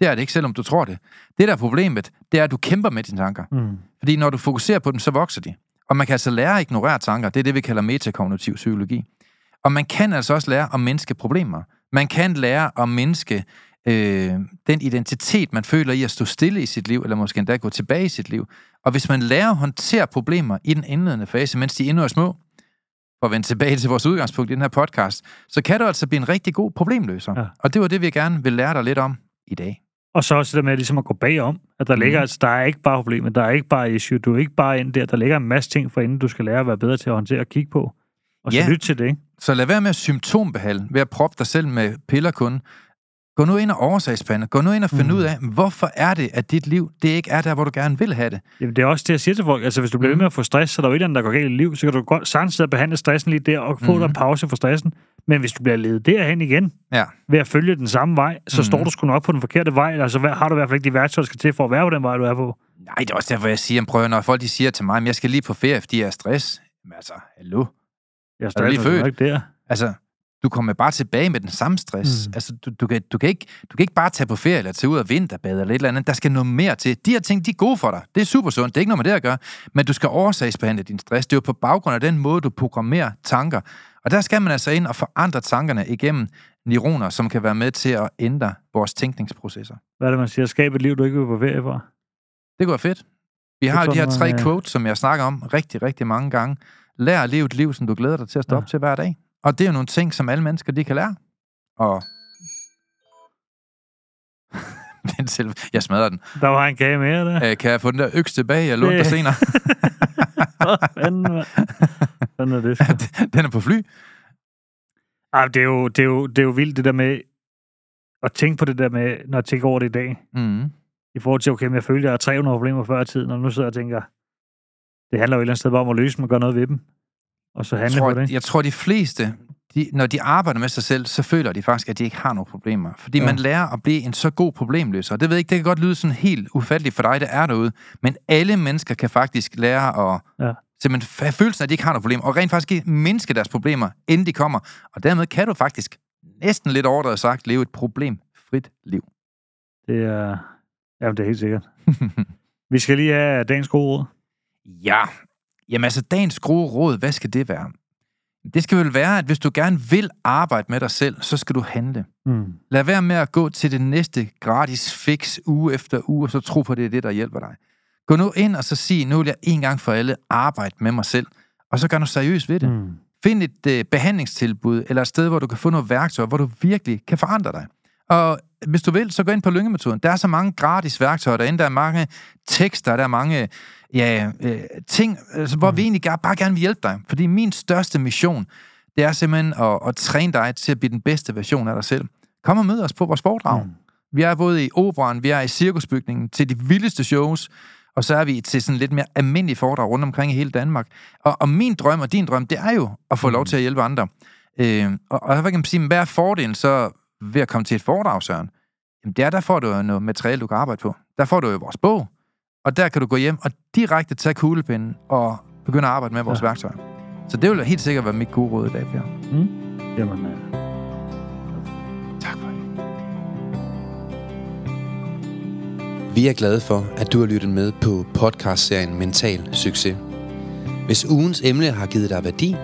Det er det ikke, selvom du tror det. Det, der er problemet, det er, at du kæmper med dine tanker. Mm. Fordi når du fokuserer på dem, så vokser de. Og man kan altså lære at ignorere tanker. Det er det, vi kalder metakognitiv psykologi. Og man kan altså også lære at mindske problemer. Man kan lære at mindske øh, den identitet, man føler i at stå stille i sit liv, eller måske endda gå tilbage i sit liv. Og hvis man lærer at håndtere problemer i den indledende fase, mens de endnu er små, for at vende tilbage til vores udgangspunkt i den her podcast, så kan du altså blive en rigtig god problemløser. Ja. Og det var det, vi gerne vil lære dig lidt om i dag. Og så også det med ligesom at gå bagom, at der mm. ligger, altså der er ikke bare problemer, der er ikke bare issue, du er ikke bare ind der, der ligger en masse ting for inden du skal lære at være bedre til at håndtere og kigge på. Og så ja. lytte til det, ikke? Så lad være med at symptombehandle ved at proppe dig selv med piller kun. Gå nu ind og oversagsspande. Gå nu ind og finde mm. ud af, hvorfor er det, at dit liv, det ikke er der, hvor du gerne vil have det. Jamen, det er også det, jeg siger til folk. Altså, hvis du bliver ved med at få stress, så er der jo et eller andet, der går galt i liv, så kan du godt samtidig behandle stressen lige der og få mm. dig en pause for stressen. Men hvis du bliver ledet derhen igen, ja. ved at følge den samme vej, så mm. står du sgu nok på den forkerte vej. Altså, har du i hvert fald ikke de værktøjer, der skal til for at være på den vej, du er på. Nej, det er også derfor, jeg siger, prøv, når folk de siger til mig, at jeg skal lige på ferie, fordi jeg er stress. Men altså, hallo? Jeg er, er lige født? Ikke der. Altså, du kommer bare tilbage med den samme stress. Mm. Altså, du, du, kan, du, kan ikke, du kan ikke bare tage på ferie eller tage ud og vinterbade eller et eller andet. Der skal noget mere til. De her ting, de er gode for dig. Det er super sundt. Det er ikke noget med det at gøre. Men du skal årsagsbehandle din stress. Det er jo på baggrund af den måde, du programmerer tanker. Og der skal man altså ind og forandre tankerne igennem neuroner, som kan være med til at ændre vores tænkningsprocesser. Hvad er det, man siger? Skab et liv, du ikke vil på ferie for? Det går fedt. Vi har jo de her tre quotes, som jeg snakker om rigtig, rigtig mange gange. Lær at leve et liv, som du glæder dig til at stå ja. op til hver dag. Og det er jo nogle ting, som alle mennesker, de kan lære. Og... jeg smadrer den. Der var en kage mere der. Øh, kan jeg få den der øks tilbage? Jeg lånte dig senere. Hvad er det? Den er på fly. Ej, det, er jo, det, er jo, det er jo vildt, det der med at tænke på det der med, når jeg tænker over det i dag. Mm. I forhold til, okay, men jeg følte, at jeg har 300 problemer før i tiden, og nu sidder jeg og tænker, det handler jo et eller andet sted bare om at løse dem og gøre noget ved dem og så handle jeg tror, på det? Jeg tror, de fleste, de, når de arbejder med sig selv, så føler de faktisk, at de ikke har nogen problemer. Fordi ja. man lærer at blive en så god problemløser. Det ved jeg ikke, det kan godt lyde sådan helt ufatteligt for dig, der er derude. Men alle mennesker kan faktisk lære at ja. simpelthen have følelsen af, at de ikke har nogen problemer. Og rent faktisk mindske deres problemer, inden de kommer. Og dermed kan du faktisk næsten lidt overdrevet sagt leve et problemfrit liv. Det er... Jamen, det er helt sikkert. Vi skal lige have dagens gode råd. Ja, Jamen altså, dagens gode råd, hvad skal det være? Det skal vel være, at hvis du gerne vil arbejde med dig selv, så skal du handle. Mm. Lad være med at gå til det næste gratis fix uge efter uge, og så tro på, at det er det, der hjælper dig. Gå nu ind og så sig, nu vil jeg en gang for alle arbejde med mig selv, og så gør du seriøst ved det. Mm. Find et uh, behandlingstilbud, eller et sted, hvor du kan få noget værktøj, hvor du virkelig kan forandre dig. Og hvis du vil, så gå ind på lyngemetoden. Der er så mange gratis værktøjer derinde. Der er mange tekster, der er mange ja, øh, ting, altså, hvor mm. vi egentlig bare gerne vil hjælpe dig. Fordi min største mission, det er simpelthen at, at træne dig til at blive den bedste version af dig selv. Kom og mød os på vores foredrag. Mm. Vi er både i operan, vi er i cirkusbygningen, til de vildeste shows, og så er vi til sådan lidt mere almindelige foredrag rundt omkring i hele Danmark. Og, og min drøm og din drøm, det er jo at få mm. lov til at hjælpe andre. Øh, og, og hvad kan man sige, hvad er fordelen så ved at komme til et foredrag, Søren? Jamen, det er, der får du noget materiale, du kan arbejde på. Der får du jo vores bog, og der kan du gå hjem og direkte tage kuglepinden og begynde at arbejde med vores ja. værktøjer. Så det vil helt sikkert være mit gode råd i dag, Per. Mm. Jamen, uh... tak for det. Vi er glade for, at du har lyttet med på podcastserien Mental Succes. Hvis ugens emne har givet dig værdi,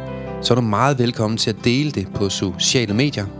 så er du meget velkommen til at dele det på sociale medier –